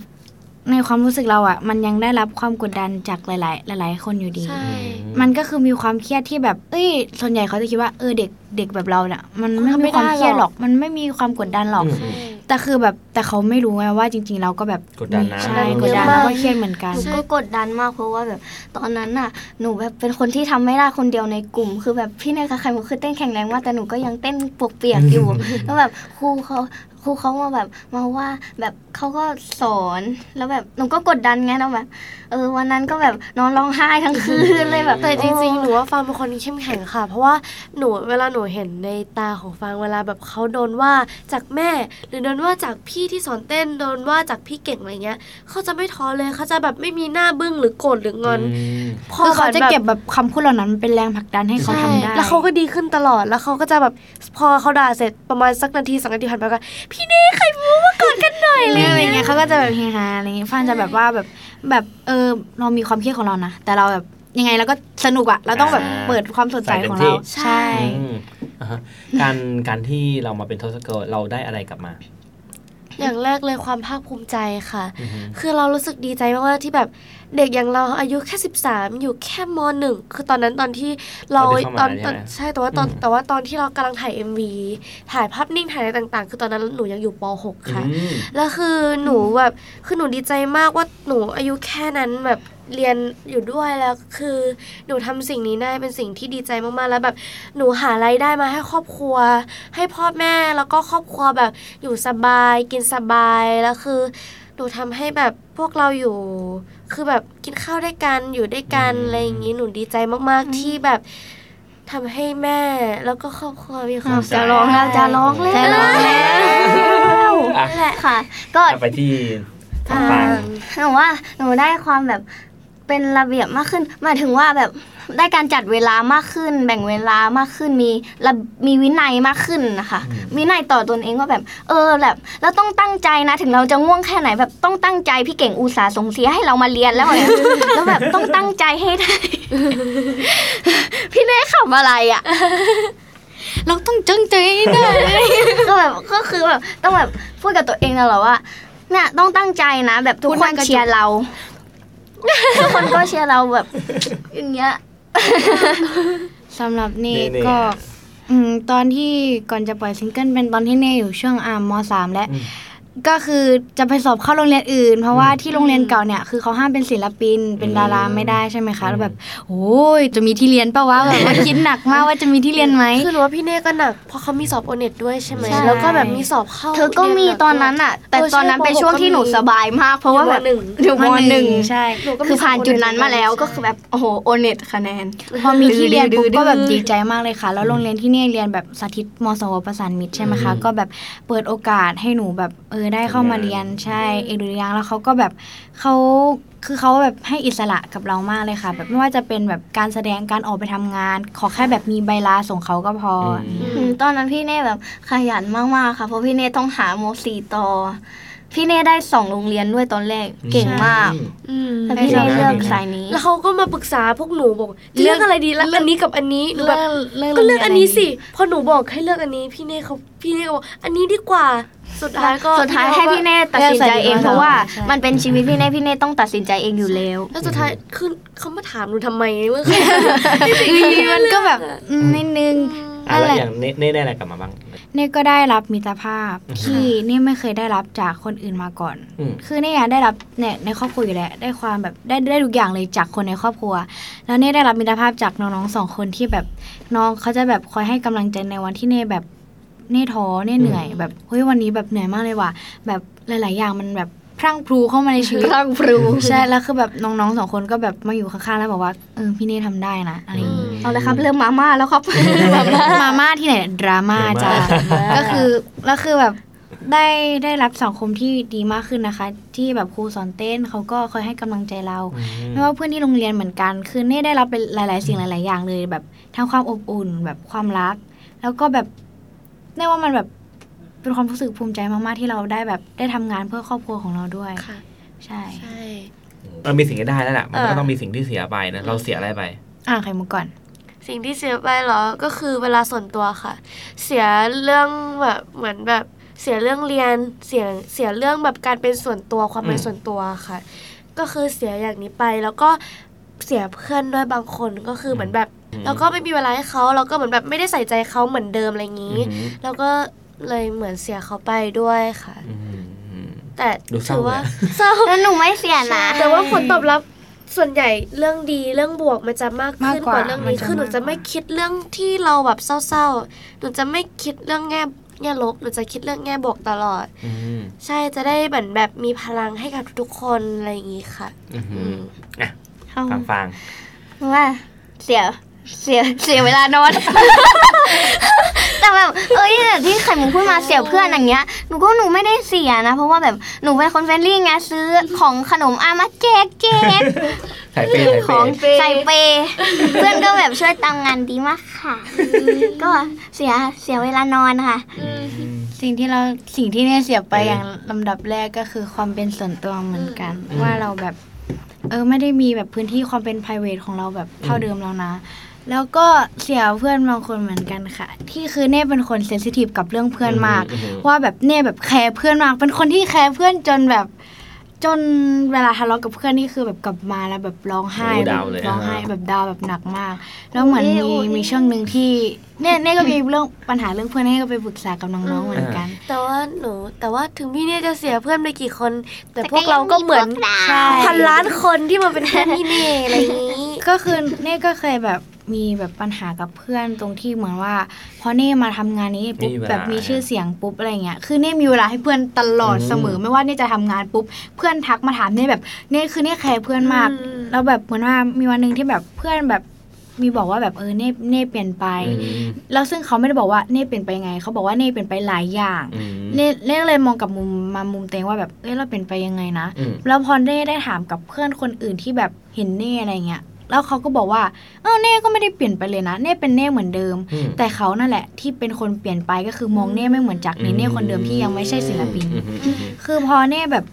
ในความรู้สึกเราอะ มันยังได้รับความกดดันจากหลาย ๆ หลาย ๆ คนอยู่ดีใช่มันก็คือมีความเครียดที่แบบ เอ้ย ส่วนใหญ่เขาจะคิดว่าเออเด็กเด็กแบบเราเนี่ยมันไม่มีความเครียดหรอก มันไม่มีความกดดันหรอกอืม แต่คือแบบแต่เขาไม่รู้ไงว่าจริง ๆ เราก็แบบกดดันนะ ใช่กดดันแล้วก็เครียดเหมือนกัน หนูก็กดดันมากเพราะว่าแบบตอนนั้นน่ะ หนูแบบเป็นคนที่ทำไม่ได้คนเดียวในกลุ่ม คือแบบพี่เนยกับใครมุกคือเต้นแข็งแรงมากแต่หนูก็ยังเต้นปวกเปียกอยู่แล้วแบบครูเขา ครูเขามาแบบมาว่าแบบเขาก็สอนแล้วแบบหนูก็กดดันไงแล้วแบบเออวันนั้นก็แบบนอนร้องไห้ทั้งคืนเลยแบบแต่จริงๆหนูว่าฟังเป็นคนที่เข้มแข็งค่ะ เพราะว่าหนูเวลาหนูเห็นในตาของฟังเวลาแบบเขาโดนว่าจากแม่ หรือโดนว่าจากพี่ที่สอนเต้นโดนว่าจากพี่เก่งอะไรเงี้ยเขาจะไม่ท้อเลยเขาจะแบบไม่มีหน้าบึ้งหรือโกรธหรืองอนมคือเขาจะแบบเก็บแบบคำพูดเหล่านั้นเป็นแรงผลักดันให้เขาทำได้ใช่แล้วเขาก็ดีขึ้นตลอดแล้วเขาก็จะแบบพอเขาด่าเสร็จประมาณสักนาทีสองนาทีผ่านไปก็พี่เน่ไข่มุกมากอดกันหน่อยอะไรเลยอย่างเงี้ยเขาก็จะแบบเฮฮาอะไรเงี้ยฟันจะแบบว่าแบบแบบเออเรามีความเครียดของเรานะแต่เราแบบยังไงเราก็สนุกอะเราต้องแบบอ่าเปิดความสดใสของใส่เต็มที่เราใช่อืมอ่าฮะการการที่เรามาเป็นทศกัณฐ์เราได้อะไรกลับมา อย่างแรกเลยความภาคภูมิใจค่ะอือฮึคือเรารู้สึกดีใจมากๆที่แบบ เด็กอย่างเราอายุแค่ 13 อยู่แค่มหนึ่งคือตอนนั้นตอนที่เราเราได้เข้ามาตอนใช่ไหมตอนใช่แต่ว่าตอนอืมแต่ว่าตอนที่เรากำลังถ่าย MV ถ่ายภาพนิ่งถ่ายอะไรต่างๆ คือตอนนั้นหนูยังอยู่ป .6 ค่ะอืมแล้วคือหนูแบบคือหนูดีใจมากว่าหนูอายุแค่นั้นแบบเรียนอยู่ด้วยแล้วคือหนูทำสิ่งนี้ได้เป็นสิ่งที่ดีใจมากๆแล้วแบบหนูหารายได้มาให้ครอบครัว ให้พ่อแม่แล้วก็ครอบครัวแบบอยู่สบาย กินสบายแล้วคือ หนูทำให้แบบพวกเราอยู่ คือแบบกินข้าวด้วยกันอยู่ด้วยกันอืมอะไรอย่างนี้หนูดีใจมากๆที่แบบทำให้แม่แล้วก็ครอบครัวมีความภูมิใจจะร้องแล้วจะร้องแล้วจะร้องแล้วอะนั่นแหละค่ะ ก็กลับไปที่ทางฟังหนูว่าหนูได้ความแบบ เป็นระเบียบมากขึ้นหมายถึงว่าแบบได้การจัดเวลามากขึ้น แบ่งเวลามากขึ้นมีระมีวินัยมากขึ้นนะคะอืมวินัยต่อตนเองว่าแบบ เออแบบเราต้องตั้งใจนะถึงเราจะง่วงแค่ไหนแบบต้องตั้งใจพี่เก่งอุตสาห์ส่งเสียให้เรามาเรียนแล้วเนี่ยแล้วแบบต้องตั้งใจให้ได้พี่เน่ขับอะไรอะเราต้องจังใจให้ได้ก็แบบก็คือแบบต้องแบบพูดกับตัวเองตลอดว่าเนี่ยต้องตั้งใจนะ แบบทุกพูดคหน้านกระจกเชียร์เรา ทุกคนก็เชียร์เราแบบ อย่างเงี้ยสำหรับนี่นี่ๆก็อะอืมตอนที่ก่อนจะปล่อยซิงเกิลเป็นตอนที่เน่อยู่ช่วงอ่ามสามและ อืม ก็คือจะไปสอบเข้าโรงเรียนอื่น เพราะว่าที่โรงเรียนเก่าเนี่ยคือเขาห้ามเป็นศิลปินเป็นดาราไม่ได้ใช่ไหมคะแล้วแบบโอ้ยจะมีที่เรียนปะวะแบบว่าคิดหนักมากว่าจะมีที่เรียนไหมคือหนูว่าพี่เน่ก็หนักเพราะเขามีสอบโอเน็ตด้วยใช่ไหมใช่แล้วก็แบบมีสอบเข้าเธอก็มีตอนนั้นอะ แต่ตอนนั้นเป็นช่วงที่หนูสบายมาก เพราะว่าแบบหนึ่งอยู่มหนึ่งใช่หนูก็มีคือผ่านสอบจุดนั้นมาแล้วใช่ก็คือแบบโอ้โหโอเน็ตคะแนนพอมีที่เรียนปุ๊บดื้อๆก็แบบดีใจมากเลยค่ะ แล้วโรงเรียนที่เนี่ยเรียนแบบสาธิตมสวประสานมิตรใช่ไหมคะอืมก็แบบเปิดโอกาสให้หนูแบบเออได้เข้ามาเรียนใช่เอกดุริยางค์แล้วเขาก็แบบเขาคือเขาแบบให้อิสระกับเรามากเลยค่ะ แบบไม่ว่าจะเป็นแบบการแสดงการออกไปทำงาน ขอแค่แบบมีใบลาส่งเขาก็พอออืมอืมตอนนั้นพี่เน่แบบขยันมากๆค่ะเพราะพี่เน่ต้องหาโมสี่ต่อ พี่เน่ได้สองโรงเรียนด้วยตอนแรกเก่งมากอืมแต่พี่เน่เลือกสายนี้ แล้วเขาก็มาปรึกษาพวกหนูบอกเลือกอะไรดีแล้วอันนี้กับอันนี้หนูแบบเลิกก็เลือกอันนี้สิพอหนูบอกให้เลือกอันนี้ พี่เน่เขาพี่เน่ก็บอกอันนี้ดีกว่าสุดท้ายก็สุดท้ายให้พี่เน่ตัดสินใจเองเลือกสายนี้เพราะว่าใช่มันเป็นชีวิตพี่เน่พี่เน่ต้องตัดสินใจเองอยู่แล้ว แล้วสุดท้ายคือเขามาถามหนูทำไมว่ามันก็แบบอืมนิดนึงอะนั่นแล้วแหละอย่างเน่เน่ได้อะไรกลับมาบ้าง เนี่ยก็ได้รับมิตรภาพอือฮึที่เนี่ยไม่เคยได้รับจากคนอื่นมาก่อนอืมคือเนี่ยได้รับเนี่ยในครอบครัวอยู่แล้วได้ความแบบได้ได้ทุกอย่างเลยจากคนในครอบครัว แล้วเนี่ยได้รับมิตรภาพจากน้องๆสองคนที่แบบน้องเขาจะแบบคอยให้กำลังใจในวันที่เน่แบบเน่ท้อเน่เหนื่อยแบบเฮ้ยวันนี้แบบเหนื่อยมากเลยว่ะแบบหลาย ๆ อย่างมันแบบ พรั่งพรูเข้ามาในชีวิตพรั่งพรูใช่แล้วคือแบบน้องๆสองคนก็แบบมาอยู่ข้างๆแล้วบอกว่าเออพี่เน่ทำได้นะอะไรอย่างงี้เอาเลยครับเริ่มมาม่าแล้วครับมาม่าที่ไหนดราม่าจ้าดราม่าก็คือแล้วคือแบบได้ได้รับสังคมที่ดีมากขึ้นนะคะ ที่แบบครูสอนเต้นเขาก็คอยให้กำลังใจเราไม่ว่าเพื่อนที่โรงเรียนเหมือนกัน คือเน่ได้รับเป็นหลาย ๆ สิ่งหลาย ๆ อย่างเลยแบบทั้งความอบอุ่นแบบความรัก แล้วก็แบบเน่ว่ามันแบบ เป็นความรู้สึกภูมิใจมากๆที่เราได้แบบได้ทำงานเพื่อครอบครัวของเราด้วยค่ะใช่ใช่มันมีสิ่งที่ได้แล้วแหละมันก็เออต้องมีสิ่งที่เสียไปนะเราเสียอะไรไป อ่าไข่มุกก่อน สิ่งที่เสียไปเหรอก็คือเวลาส่วนตัวค่ะ เสียเรื่องแบบเหมือนแบบเสียเรื่องเรียนเสียเสียเรื่องแบบการเป็นส่วนตัวความเป็นอืมส่วนตัวค่ะ ก็คือเสียอย่างนี้ไปแล้วก็เสียเพื่อนด้วยบางคนก็คือเหมือนแบบเราก็ไม่มีเวลาให้เขาเราก็เหมือนแบบไม่ได้ใส่ใจเขาเหมือนเดิมอะไรอย่างนี้อือหือแล้วก็ เลยเหมือนเสียเขาไปด้วยค่ะอืมแต่ดูเศร้าถือว่าเลยเศร้าแล้วหนูไม่เสียนะ แต่ว่าผลตอบรับส่วนใหญ่เรื่องดีเรื่องบวกมันจะมากขึ้นมากกว่ากว่าเรื่องนี้มันจะคือหนูมากกว่าจะไม่คิดเรื่องที่เราแบบเศร้าๆหนูจะไม่คิดเรื่องแง่แง่ลบหนูจะคิดเรื่องแง่บวกตลอดอืมใช่จะได้เหมือนแบบมีพลังให้กับทุกๆคนอะไรอย่างนี้ค่ะอือหือือมอะเข้าฟังฟังว่าเสีย เสียเสียเวลานอน แต่แบบเอ้ยแต่ที่ไข่มุกพูดมาเสียเพื่อนอย่างเงี้ยหนูก็หนูไม่ได้เสียนะ เพราะว่าแบบหนูเป็นคน friendly ไงซื้อของขนมอามาแจกแจกใส่เปย์ใส่ขเปองย์สาย pay เพื่อนก็แบบช่วยตามงานดีมากค่ะ ก็เสียเสียเวลานอนค่ะอืมสิ่งที่เราสิ่งที่เนี่ยเสียไปเอออย่างลำดับแรกก็คือความเป็นส่วนตัวเหมือนกันอืมว่าเราแบบ เออไม่ได้มีแบบพื้นที่ความเป็น p r i v a t ของเราแบบเท่าอืมเดิมแล้วนะ แล้วก็เสียเพื่อนบางคนเหมือนกันค่ะ ที่คือเน่เป็นคน sensitive กับเรื่องเพื่อนมากอืหือว่าแบบเน่แบบ care เพื่อนมาก เป็นคนที่ care เพื่อนจนแบบจนเวลาทะเลาะกับเพื่อนนี่คือแบบกลับมาแล้วแบบร้องไห้โอ้แบดาบวเลยร้องไห้อ่าแบบดาวแบบหนักมาก แล้วเหมือนโอ้มียโอ้ยมีช่วงหนึ่งที่เน่เน่ก็มีเรื่องปัญหาเรื่องเพื่อนเน่ก็ไปปรึกษากับน้องๆเหมือนกัน แต่ว่าหนูแต่ว่าถึงพี่เนี่ยจะเสียเพื่อนไปกี่คน แต่พวกเราก็เหมือนใช่พันล้านคนที่มาเป็นเพื่อนพี่เน่อะไรอย่างนี้ก็คือเน่ก็เคยแบบ มีแบบปัญหากับเพื่อนตรงที่เหมือนว่า พอเน่มาทำงานนี้ปุ๊บไม่มีเวลาแบบมีชื่อเสียงปุ๊บอะไรเงี้ยคือเน่มีเวลาให้เพื่อนตลอดอืมเสมอไม่ว่าเน่จะทำงานปุ๊บเพื่อนทักมาถามเน่แบบเน่คือเน่แคร์เพื่อนมากอืมแล้วแบบเหมือนว่ามีวันหนึ่งที่แบบเพื่อนแบบมีบอกว่าแบบเออเน่เน่เปลี่ยนไปอืมแล้วซึ่งเขาไม่ได้บอกว่าเน่เปลี่ยนไปยังไง เขาบอกว่าเน่เปลี่ยนไปหลายอย่างอืมเน่เน่เลยมองกับมุมมามุมเตวเองว่าแบบเอ้ยเราเปลี่ยนไปยังไงนะอืมแล้วพอเน่ได้ถามกับเพื่อนคนอื่นที่แบบเห็นเน่อะไรเงี้ย แล้วเขาก็บอกว่าเออเน่ก็ไม่ได้เปลี่ยนไปเลยนะเน่เป็นเน่เหมือนเดิมอืมแต่เขานั่นแหละที่เป็นคนเปลี่ยนไปก็คือมองเน่ไม่เหมือนจากในเน่คนเดิมที่ยังไม่ใช่ศิลปินอืมอืมอืมคือพอเน่แบบ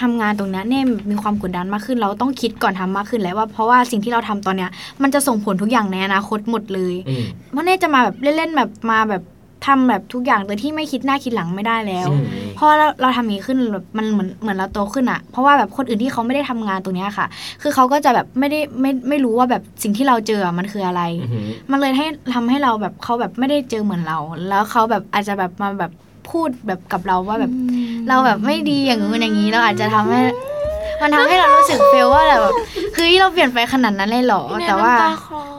ทำงานตรงเนี้ยเน่มีความกดดันมากขึ้น เราต้องคิดก่อนทำมากขึ้นแล้วว่าเพราะว่าสิ่งที่เราทำตอนเนี้ยมันจะส่งผลทุกอย่างในอนาคตหมดเลยอืมเพราะเน่จะมาแบบเล่นๆแบบมาแบบ ทำแบบทุกอย่างโดยที่ไม่คิดหน้าคิดหลังไม่ได้แล้วอืมพอเราเราทำอย่างนี้ขึ้นแบบมันเหมือนเหมือนเราโตขึ้นอะเพราะว่าแบบคนอื่นที่เขาไม่ได้ทำงานตรงเนี้ยค่ะ คือเขาก็จะแบบไม่ได้ไม่ไม่รู้ว่าแบบสิ่งที่เราเจออะมันคืออะไรอืมมันเลยให้ทำให้เราแบบเขาแบบไม่ได้เจอเหมือนเรา แล้วเขาแบบอาจจะแบบมาแบบพูดแบบกับเราว่าแบบ เราแบบไม่ดีอย่างงู้นอย่างนี้เราอาจจะทำให้ มันทำให้เรารู้สึก fail ว่าแบบเฮ้ยเราเปลี่ยนไปขนาดนั้นเลยเหรอ แต่ว่า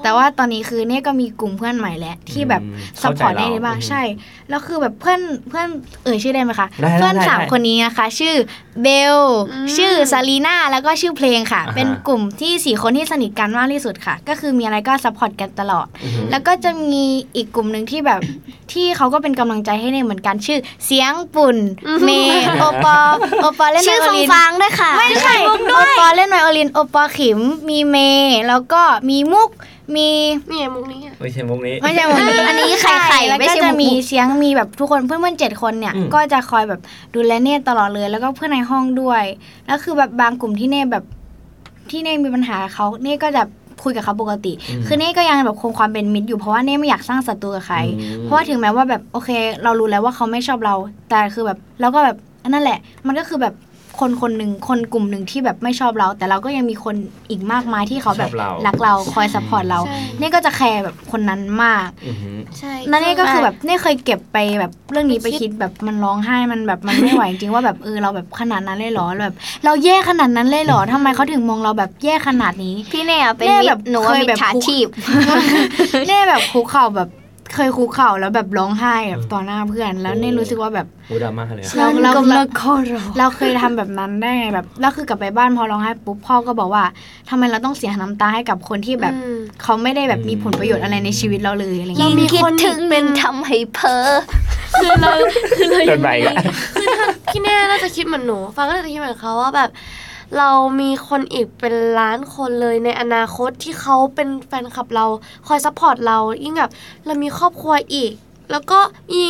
แต่ว่าตอนนี้คือเนี่ยก็มีกลุ่มเพื่อนใหม่แล้วที่แบบอืม support เข้าใจได้เราบ้างอืมใช่ แล้วคือแบบเพื่อนเพื่อนเอ่ยชื่อได้ไหมคะได้ได้เพื่อนได้สามได้คนนี้นะคะ ชื่อ เบลอืมชื่อซาลีน่าแล้วก็ชื่อเพลงค่ะอ่าฮะเป็นกลุ่มที่สี่คนที่สนิทกันมากที่สุดค่ะ ก็คือมีอะไรก็ support กันตลอดอืมแล้วก็จะมีอีกกลุ่มหนึ่งที่แบบที่เขาก็เป็นกำลังใจให้เนี่ยเหมือนกันชื่อ เสียงปุ่น เมย์โอปอโอปอเล่นไวชื่อโอฟงลินฟางด้วยค่ะ ไม่ใช่โอปอเล่นไวโอลินโอปอขิมมีเมย์แล้วก็มีมุก มีนี่มุกนี้อะไม่ใช่มุกนี้ไม่ใช่วันนี้อันนี้ไข่ไข่แล้วไม่ก็ใช่จะมุกมีเสียงมีแบบทุกคนเพื่อนๆเจ็ดคนเนี่ยอืมก็จะคอยแบบดูแลเน่ตลอดเลยแล้วก็เพื่อนในห้องด้วยแล้วคือแบบบางกลุ่มที่เน่แบบที่เน่มีปัญหากับเขาเน่ก็จะคุยกับเขาปกติอืมคือเน่ก็ยังแบบคงความเป็นมิตรอยู่เพราะว่าเน่ไม่อยากสร้างศัตรูกับใครอืมเพราะว่าถึงแม้ว่าแบบโอเค เรารู้แล้วว่าเขาไม่ชอบเรา แต่คือแบบเราก็แบบนั่นแหละ มันก็คือแบบ คนคนหนึ่งคนกลุ่มหนึ่งที่แบบไม่ชอบเรา แต่เราก็ยังมีคนอีกมากมายที่เขาแบบชอบเรารักเราคอย support เราใช่เน่ก็จะ care แบบคนนั้นมากอืมใช่นั่นนี่ก็คือแบบเนี่ยเคยเก็บไปแบบเรื่องนี้ไปคิดแบบมันร้องไห้มันแบบมันไม่ไหวจริงๆว่าแบบเออเราแบบขนาดนั้นเลยเหรอแบบ เราแย่ขนาดนั้นเลยเหรอทำไมเขาถึงมองเราแบบแย่ขนาดนี้ พี่เนี่ยเป็นแม่มิแบตบรหนูว่าเคยมิจแบบฉาชีพเน่แบบคุกเข่าแบบ เคยคุกเข่าแล้วแบบร้องไห้แบบต่อหน้าเพื่อน แล้วเน่รู้สึกว่าแบบหูดราม่าเลยอะเราเรากำลัเรางขอร้องเราเคยทำแบบนั้นได้ไงแบบแล้วคือกลับไปบ้านพอร้องไห้ปุ๊บพ่อก็บอกว่าทำไมเราต้องเสียน้ำตาให้กับคนที่แบบอืมเขาไม่ได้แบบมีผลประโยชน์อะไรในชีวิตเราเลยอะไรยิ่เงี้ยงคิดถึงเป็นทำให้เพ้อคือเราคือเราเดิยังนไปอีกมีแล้วคือถ้าพี่แน่น่าจะคิดเหมือนหนู ฟังก็น่าจะคิดเหมือนเขาว่าแบบ เรามีคนอีกเป็นล้านคนเลยในอนาคตที่เขาเป็นแฟนคลับเราคอย support เรายิ่งแบบเรามีครอบครัวอีก แล้วก็มี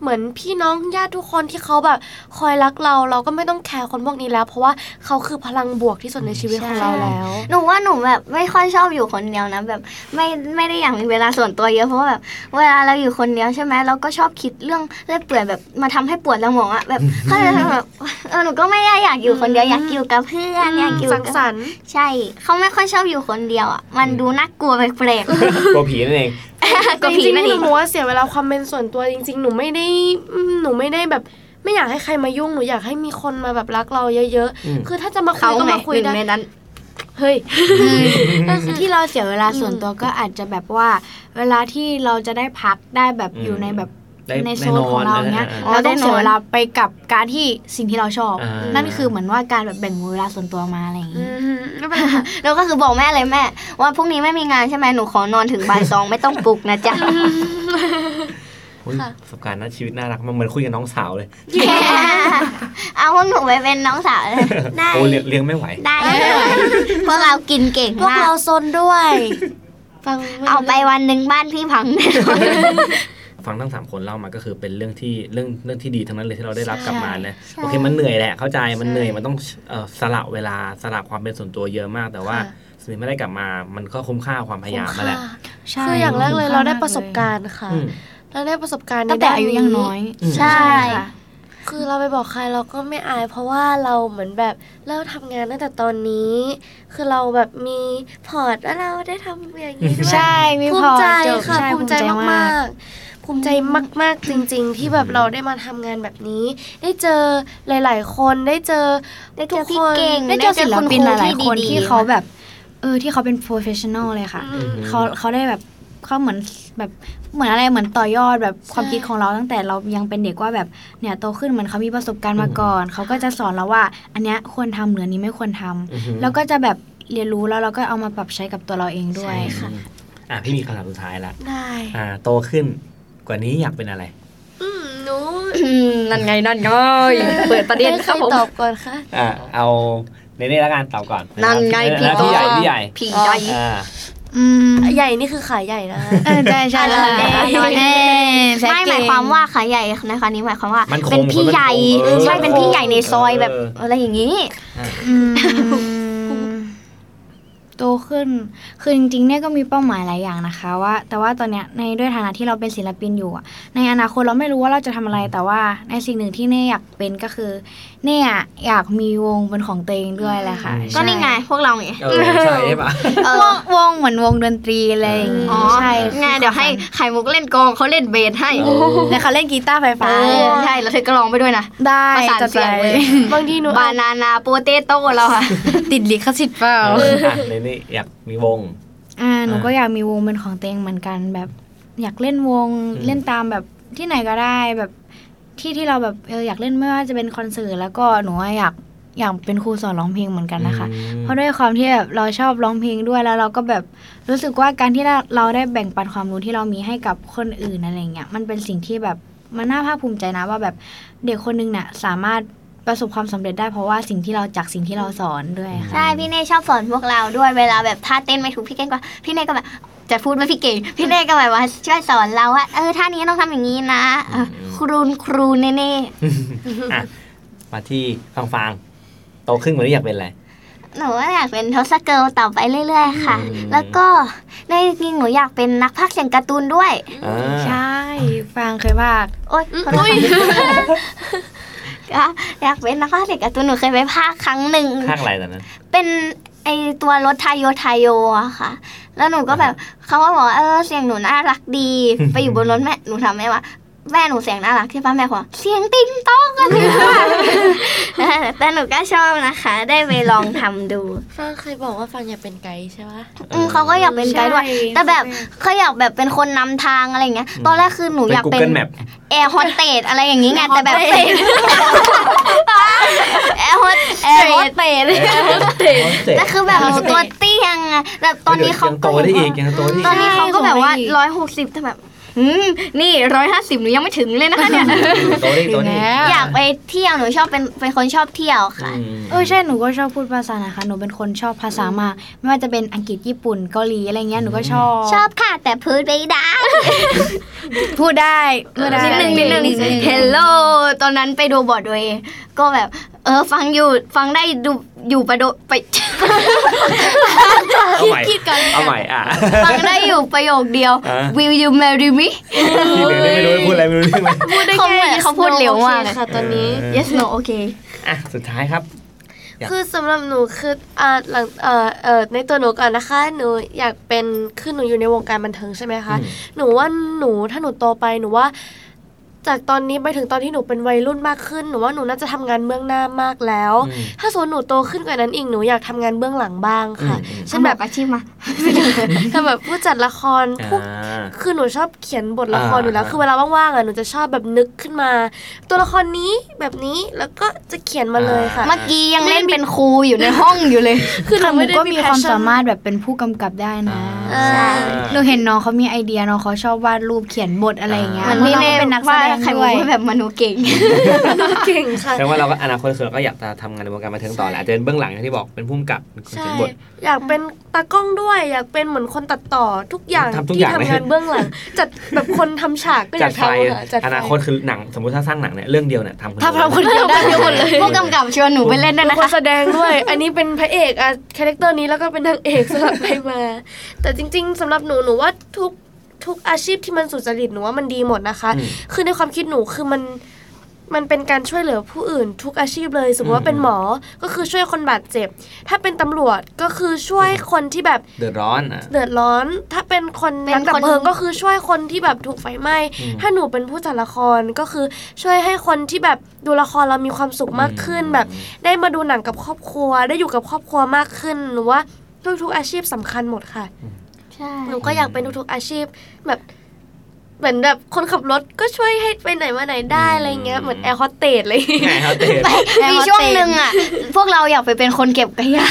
เหมือนพี่น้องญาติทุกคนที่เขาแบบคอยรักเรา เราก็ไม่ต้องแคร์คนพวกนี้แล้ว เพราะว่าเขาคือพลังบวกที่สุดในชีวิตของเราแล้ว หนูว่าหนูแบบไม่ค่อยชอบอยู่คนเดียวนะแบบไม่ไม่ได้อยากมีเวลาส่วนตัวเยอะเพราะว่าแบบเวลาเราอยู่คนเดียวใช่ไหมเราก็ชอบคิดเรื่องเรื่อยเปื่อยแบบมาทำให้ปวดสมองอะแบบก็เลยแบบเออหนูก็ไม่ได้อยากอยู่คนเดียวอยากอยู่กับเพื่อนอยากอยู่สังกับสรรค์ใช่เขาไม่ค่อยชอบอยู่คนเดียวอะมันดูน่ากลัวแปลกกลัวผีนั่นเองๆก็จผีริงๆนั่นหเอนูงมองว่าเสียเวลาความเป็นส่วนตัวจริง ๆ หนูไม่ได้อืมหนูไม่ได้แบบ ไม่อยากให้ใครมายุ่งหนูอยากให้มีคนมาแบบรักเราเยอะอืม ๆ คือถ้าจะมาคุเขายก็ไงมาคุยหนึ่ได้งในนั้น เฮ้ย ที่เราเสียเวลาส่วนตัวก็อาจจะแบบว่า เวลาที่เราจะได้พักได้แบบอืมอยู่ในแบบได้ ในโซได้นนของเราเนี้ยออเราต้องเสียเวลาไปกับการที่สิ่งที่เราชอบอ่านั่นั่นคือเหมือนว่าการแบบแบ่งเวลาส่วนตัวมาอะไรอย่างอืนี้มไม่เป็นไรค่ะแล้วก็คือบอกแม่เลยแม่ ว่าพรุ่งนี้ไม่มีงานใช่ไหมหนูขอนอนถึงบ่ายสองไม่ต้องปลุกนะจ๊ะอุ๊ยประสบการณ์น่าชีวิตน่ารักมากเหมือนคุยกับน้องสาวเลย เอาพวกหนูไปเป็นน้องสาวเลย ได้โอ้เลี้ยงเลี้ยงไม่ไหว ได้พวกเรากินเก่งพวกมากเราซนด้วยฟังม่เอาไปวันหนึ่งบ้านพี่พังแน่นอน ฟังทั้งสามคนเล่ามาก็คือเป็นเรื่องที่เรื่องเรื่องที่ดีทั้งนั้นเลยที่เราได้รับใช่กลับมานะใช่โอเคมันเหนื่อยแหละเข้าใจมันใช่เหนื่อยมันต้องเอ่อสละเวลาสละความเป็นส่วนตัวเยอะมาก แต่ว่าค่ะสิ่งที่ไม่ได้กลับมา มันก็คุ้มค่าความพยายามมาแหละใช่คืออย่างแรกเลยเราได้ประสบการณ์ค่ะอืมเราได้ประสบการณ์ในตั้งแต่ด้นอายุยังน้อยอืมใช่ค่ะคือเราไปบอกใครเราก็ไม่อาย เพราะว่าเราเหมือนแบบเริ่มทำงานตั้งแต่ตอนนี้ คือเราแบบมีพอร์ตว่าเราได้ทำอย่างนี้ด้วยใช่มีภูพอมิใจจบค่ะใช่ภูมิใจมากๆ ภูมิใจมาก ๆ จริง ๆ ที่แบบเราได้มาทำงานแบบนี้ ได้เจอหลาย ๆ คนได้เจอได้เจอพี่เก่งได้เจอศิลปินหลาย ๆ คนดีๆที่เขาแบบ เออที่เขาเป็น professional เลยค่ะอืมเขาเขาได้แบบเขาเหมือนแบบเหมือนอะไรเหมือนต่อยอดแบบความคิดของเราตั้งแต่เรายังเป็นเด็กว่าแบบเนี่ยโตขึ้นเหมือนเขามีประสบการณ์มาก่อน เขาก็จะสอนเราว่า อันเนี้ยควรทำหรืออันนี้ไม่ควรทำอือฮึแล้วก็จะแบบเรียนรู้แล้วเราก็เอามาปรับใช้กับตัวเราเองด้วยอืมค่ะอะพี่มีคำถามสุดท้ายละได้อ่าโตขึ้น กว่านี้อยากเป็นอะไรอืมหนูนั่นไงนั่นไงเปิดประเด็นให้ครับใคผมตอบก่อนค่ะอ่าเอาเนเน่แล้วกันตอบก่อนนั่นไงพี่พี่พี่ใหญ่พี่ใหญ่ผีใหญ่อ่าอืมใหญ่นี่คือขาใหญ่นะเออใช่ใช่อะไรใช่อะไรเอ้ยแซกไม่เกหมายความว่าขาใหญ่นะคะนี้หมายความว่ามันคงเป็นพี่ใหญ่มันคงเออใช่เป็นพี่ใหญ่ในซอยแบบเอออะไรอย่างนี้อืม โตขึ้น คือจริงๆเนี่ยก็มีเป้าหมายหลายอย่างนะคะว่า แต่ว่าตอนเนี้ยในด้วยฐานะที่เราเป็นศิลปินอยู่อะในอนาคตเราไม่รู้ว่าเราจะทำอะไร แต่ว่าในสิ่งหนึ่งที่เน่อยากเป็นก็คือ เน่อะอยากมีวงเป็นของตัวเองด้วยแหละค่ะก็นี่ไงพวกเราไงเออใช่ใช่ปะเอวองวงเหมือนวงดนตรีอะไรอย่างงี้อ๋อใช่ไงเดี๋ยวให้ไข่มุกเล่นกลองเขาเล่นเบสให้โอ้แล้วเขาเล่นกีตาร์ไฟเอฟ้าอใช่แล้วเธอก็ร้องไปด้วยนะได้ประสานจัดเสียงไปเลยบางทีหนูบานานาโปเตโต้เราค่ะติดลิขสิทธิ์เปล่าเอออะเนเน่อยากมีวงอ่าหนูอ่าก็อยากมีวงเป็นของตัวเองเหมือนกันแบบ อยากเล่นวงอืมเล่นตามแบบที่ไหนก็ได้แบบ ที่ที่เราแบบเอออยากเล่นไม่ว่าจะเป็นคอนเสิร์ตแล้วก็หนูว่าอยากอยากเป็นครูสอนร้องเพลงเหมือนกันนะคะอืมเพราะด้วยความที่แบบเราชอบร้องเพลงด้วยแล้วเราก็แบบรู้สึกว่าการที่เราเราได้แบ่งปันความรู้ที่เรามีให้กับคนอื่นอะไรเงี้ยมันเป็นสิ่งที่แบบมันน่าภาคภูมิใจนะว่าแบบเด็กคนนึงเนี่ยสามารถประสบความสำเร็จได้เพราะว่าสิ่งที่เราจากสิ่งที่เราสอนด้วยค่ะใช่พี่เน่ชอบสอนพวกเราด้วยเวลาแบบท่าเต้นไม่ถูกพี่เก่งก็พี่เน่ก็แบบ จะพูดว่าพี่เก่ง พี่เน่ก็แบบว่าช่วยสอนเราว่าเออท่านี้ต้องทำอย่างนี้นะเออครูนครูเน่เน่อะมาที่ฟังฟังๆโตขึ้นกว่านี้อยากเป็นอะไรหนูว่าอยากเป็นทศเกิลต่อไปเรื่อย ๆ ค่ะอืมแล้วก็ในจริงๆหนูอยากเป็นนักพากย์เสียงการ์ตูนด้วยอ่าใช่ฟังเคยพากโอ๊ยขอโทษค่ะก็อยากเป็นนักพากย์เสียงการ์ตูนหนูเคยไปพากย์ครั้งหนึ่งข้างอะไรตอนนั้นเป็น ไอตัวรถไทโยไทโยอะค่ะ แล้วหนูก็แบบเขาก็บอกว่าเออเสียงหนูน่ารักดี ไปอยู่บนรถแม่หนูทำแม่ว่า แม่หนูเสียงน่ารักที่ป้าแม่บอกเสียงติ๊งต้องกันเลยค่ะแต่หนูก็ชอบนะคะ ได้ไปลองทำดูฟังเคยบอกว่าฟังอยากเป็นไกด์ใช่ปะอืมเขาก็อยากเป็นไกด์ด้วยใช่แต่แบบเขาอยากแบบเป็นคนนำทางอะไรเงี้ย ตอนแรกคือหนูเป็นอยากเป็น Google Map แอร์โฮสเตสอะไรอย่างงี้ไงแต่แบบแอร์โฮสแอร์โฮสเตสแต่คือแบบหนูตัวเตี้ยงอะแบบตอนนี้เขายังโตได้อีกยังโตได้อีกตอนนี้เขาก็แบบว่าร้อยหกสิบแต่แบบอืม นี่ร้อยห้าสิบหนูยังไม่ถึงเลยนะคะเนี่ยโตนี่โตนี่อยากไปเที่ยวหนูชอบเป็นเป็นคนชอบเที่ยวค่ะอืมเออใช่หนูก็ชอบพูดภาษานะคะหนูเป็นคนชอบภาษามากไม่ว่าจะเป็นอังกฤษญี่ปุ่นเกาหลีอะไรเงี้ยหนูก็ชอบ ชอบค่ะ แต่พูดไม่ได้ พูดได้พูดได้นิดนึงนิดนึง Hello ตอนนั้นไปดูบอร์ดเวย์ก็แบบ เออฟังอยู่ฟังได้ดูอยู่ประโดไปเอาใหม่เอาใหม่อะฟังได้อยู่ประโยคเดียวอะ Will you marry me ที่เหลือนี่ไม่รู้พูดอะไรไม่รู้ใช่ไหมพูดได้เขาแค่เหมือน yes เขาพูด no เร็วมากโอเคค่ะตอนนี้ Yes no โอเคอะสุดท้ายครับอยากคือสำหรับหนูคืออ่าหลังเอ่อเอ่อในตัวหนูก่อนนะคะ หนูอยากเป็นคือหนูอยู่ในวงการบันเทิงใช่ไหมคะอืมหนูว่าหนูถ้าหนูโตไปหนูว่า จากตอนนี้ไปถึงตอนที่หนูเป็นวัยรุ่นมากขึ้นหนูว่าหนูน่าจะทำงานเบื้องหน้ามากแล้วอืมถ้าสมมติหนูโตขึ้นกว่านั้นอีกหนูอยากทำงานเบื้องหลังบ้างค่ะอืมเช่นแบบอาชีพมาทำแบบผู้จัดละครผู้อ่าคือหนูชอบเขียนบทละครอ่าอยู่แล้ว คือเวลาว่างๆอะหนูจะชอบแบบนึกขึ้นมา ตัวละครนี้แบบนี้แล้วก็จะเขียนมาเลยค่ะ เมื่อกี้ยังเล่นเป็นครูอยู่ในห้องอยู่เลย คือหนูหนูไม่ได้ก็มีมีความ passion สามารถแบบเป็นผู้กำกับได้นะอ่าใช่หนูเห็นน้องเขามีไอเดียน้องเขาชอบวาดรูปเขียนบทอะไรอย่างเงี้ยอ่ามันนี่น้องเน่ก็เป็นนักแสว่าดงไข่มุด้กวยว่าแบบมนุษย์เก่งเก่งค่ะแปลว่าเราก็อนาคตคือเราก็อยากจะทำงานในวงการบันเทิงต่อแหละอาจจะเป็นเบื้องหลังอย่างที่บอกเป็นผู้กำกับเป็นคนใช่เขียนบท อยากเป็นตากล้องด้วย อยากเป็นเหมือนคนตัดต่อทุกอย่างทำทุกที่อย่างทำเลยงานเบื้องหลัง จัดแบบคนทำฉากก็อจัยาดกไฟทำค่ะจัดไฟอนาคตคือหนังสมมติถ้าสร้างหนังเนี่ยเรื่องเดียวเนี่ยทำคนเดียวถ้าทำคนเดียวได้ทั้งหมดเลยผู้กำกับชวนหนูไปเล่นด้วยเป็นะนคนคะ แสดงด้วย อันนี้เป็นพระเอกอะcharacter นี้แล้วก็เป็นนางเอกสลับไปมา แต่จริง ๆสำหรับหนูหนูว่าทุก ทุกอาชีพที่มันสุจริตหนูว่ามันดีหมดนะคะอืมคือในความคิดหนูคือมันมันเป็นการช่วยเหลือผู้อื่นทุกอาชีพเลย สมมติว่าเป็นหมอก็คือช่วยคนบาดเจ็บ ถ้าเป็นตำรวจก็คือช่วยคนที่แบบเดือดร้อนอะเดือดร้อน ถ้าเป็นคนเป็นนักดับคนเพลิงก็คือช่วยคนที่แบบถูกไฟไหม้อืมถ้าหนูเป็นผู้จัดละครก็คือช่วยให้คนที่แบบดูละครเรามีความสุขมากขึ้นอืมแบบ ได้มาดูหนังกับครอบครัว ได้อยู่กับครอบครัวมากขึ้นหนูว่าทุกๆอาชีพสำคัญหมดค่ะใช่ หนูก็อยากเป็นทุกๆอาชีพแบบเหมือนแบบคนขับรถก็ช่วยให้ไปไหนมาไหนได้อะไรเงี้ยเหมือนแอร์โฮสเตสเลยไงครับเตะมีช่วงหนึ่งอะ พวกเราอยากไปเป็นคนเก็บขยะ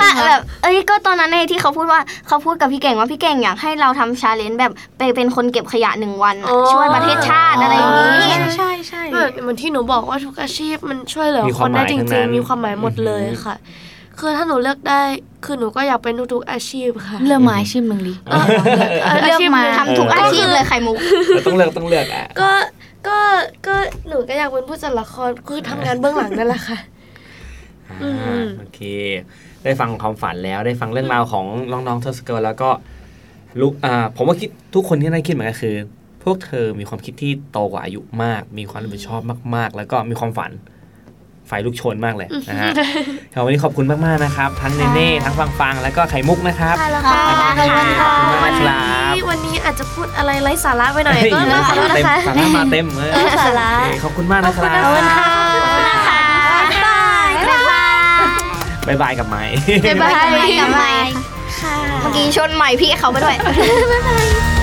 ค่ะแบบเอ้ยก็ตอนนั้นเองที่เขาพูดว่าเขาพูดกับพี่เก่งว่าพี่เก่งอยากให้เราทำ challenge แบบไปเป็นคนเก็บขยะหนึ่งวันอะอ๋อช่วยประเทศชาติอะไรอย่างนี้ใช่ใช่เหมือนเหมือนที่หนูบอกว่าทุกอาชีพมันช่วยเหลือมีคคานมหวได้มายจทั้งรินั้งนๆมีความหมายหมดเลยอือหือค่ะ คือถ้าหนูเลือกได้ คือหนูก็อยากเป็นทุกๆอาชีพค่ะ เลือกมาอาชีพหนึ่งดิเออเลือกมาทำทุกอาชีพเลยไข่มุกเราต้องเลือกต้องเลือกอะก็ก็ก็หนูก็อยากเป็นผู้จัดละครคือทำงานเบื้องหลังนั่นแหละค่ะอืมอ่าโอเค ได้ฟังความฝันแล้วได้ฟังเรื่องราวของน้องๆเทอร์สเกิลแล้วก็ลูกอ่าผมว่าคิดทุกคนที่ได้คิดเหมือนกันคือ พวกเธอมีความคิดที่โตกว่าอายุมาก มีความรับผิดชอบมาก ๆ แล้วก็มีความฝันไฟ ลุกโชนมากเลยนะฮะครับวันนี้ขอบคุณมากๆนะครับ ทั้งเนเน่ทั้งฟังฟังแล้วก็ไข่มุกนะครับค่ะแล้วขค่ะอบคุณค่ะขอบคุณมากวันคนี้รับวันนี้อาจจะพูดอะไรไร้สาระไปหน่อยก็เฮ้ยต้องขอโทษเต็นะมคะสาระมาเต็มเลยเออสาระโอเคขอบคุณมากนะครับขอบคุณค่ะนะคะบ๊ายบายบ๊ายบายกับไม้บ๊ายบายกับไมค์เมื่อกี้ชนใหม่พี่เขาไปด้วยบ๊ายบาย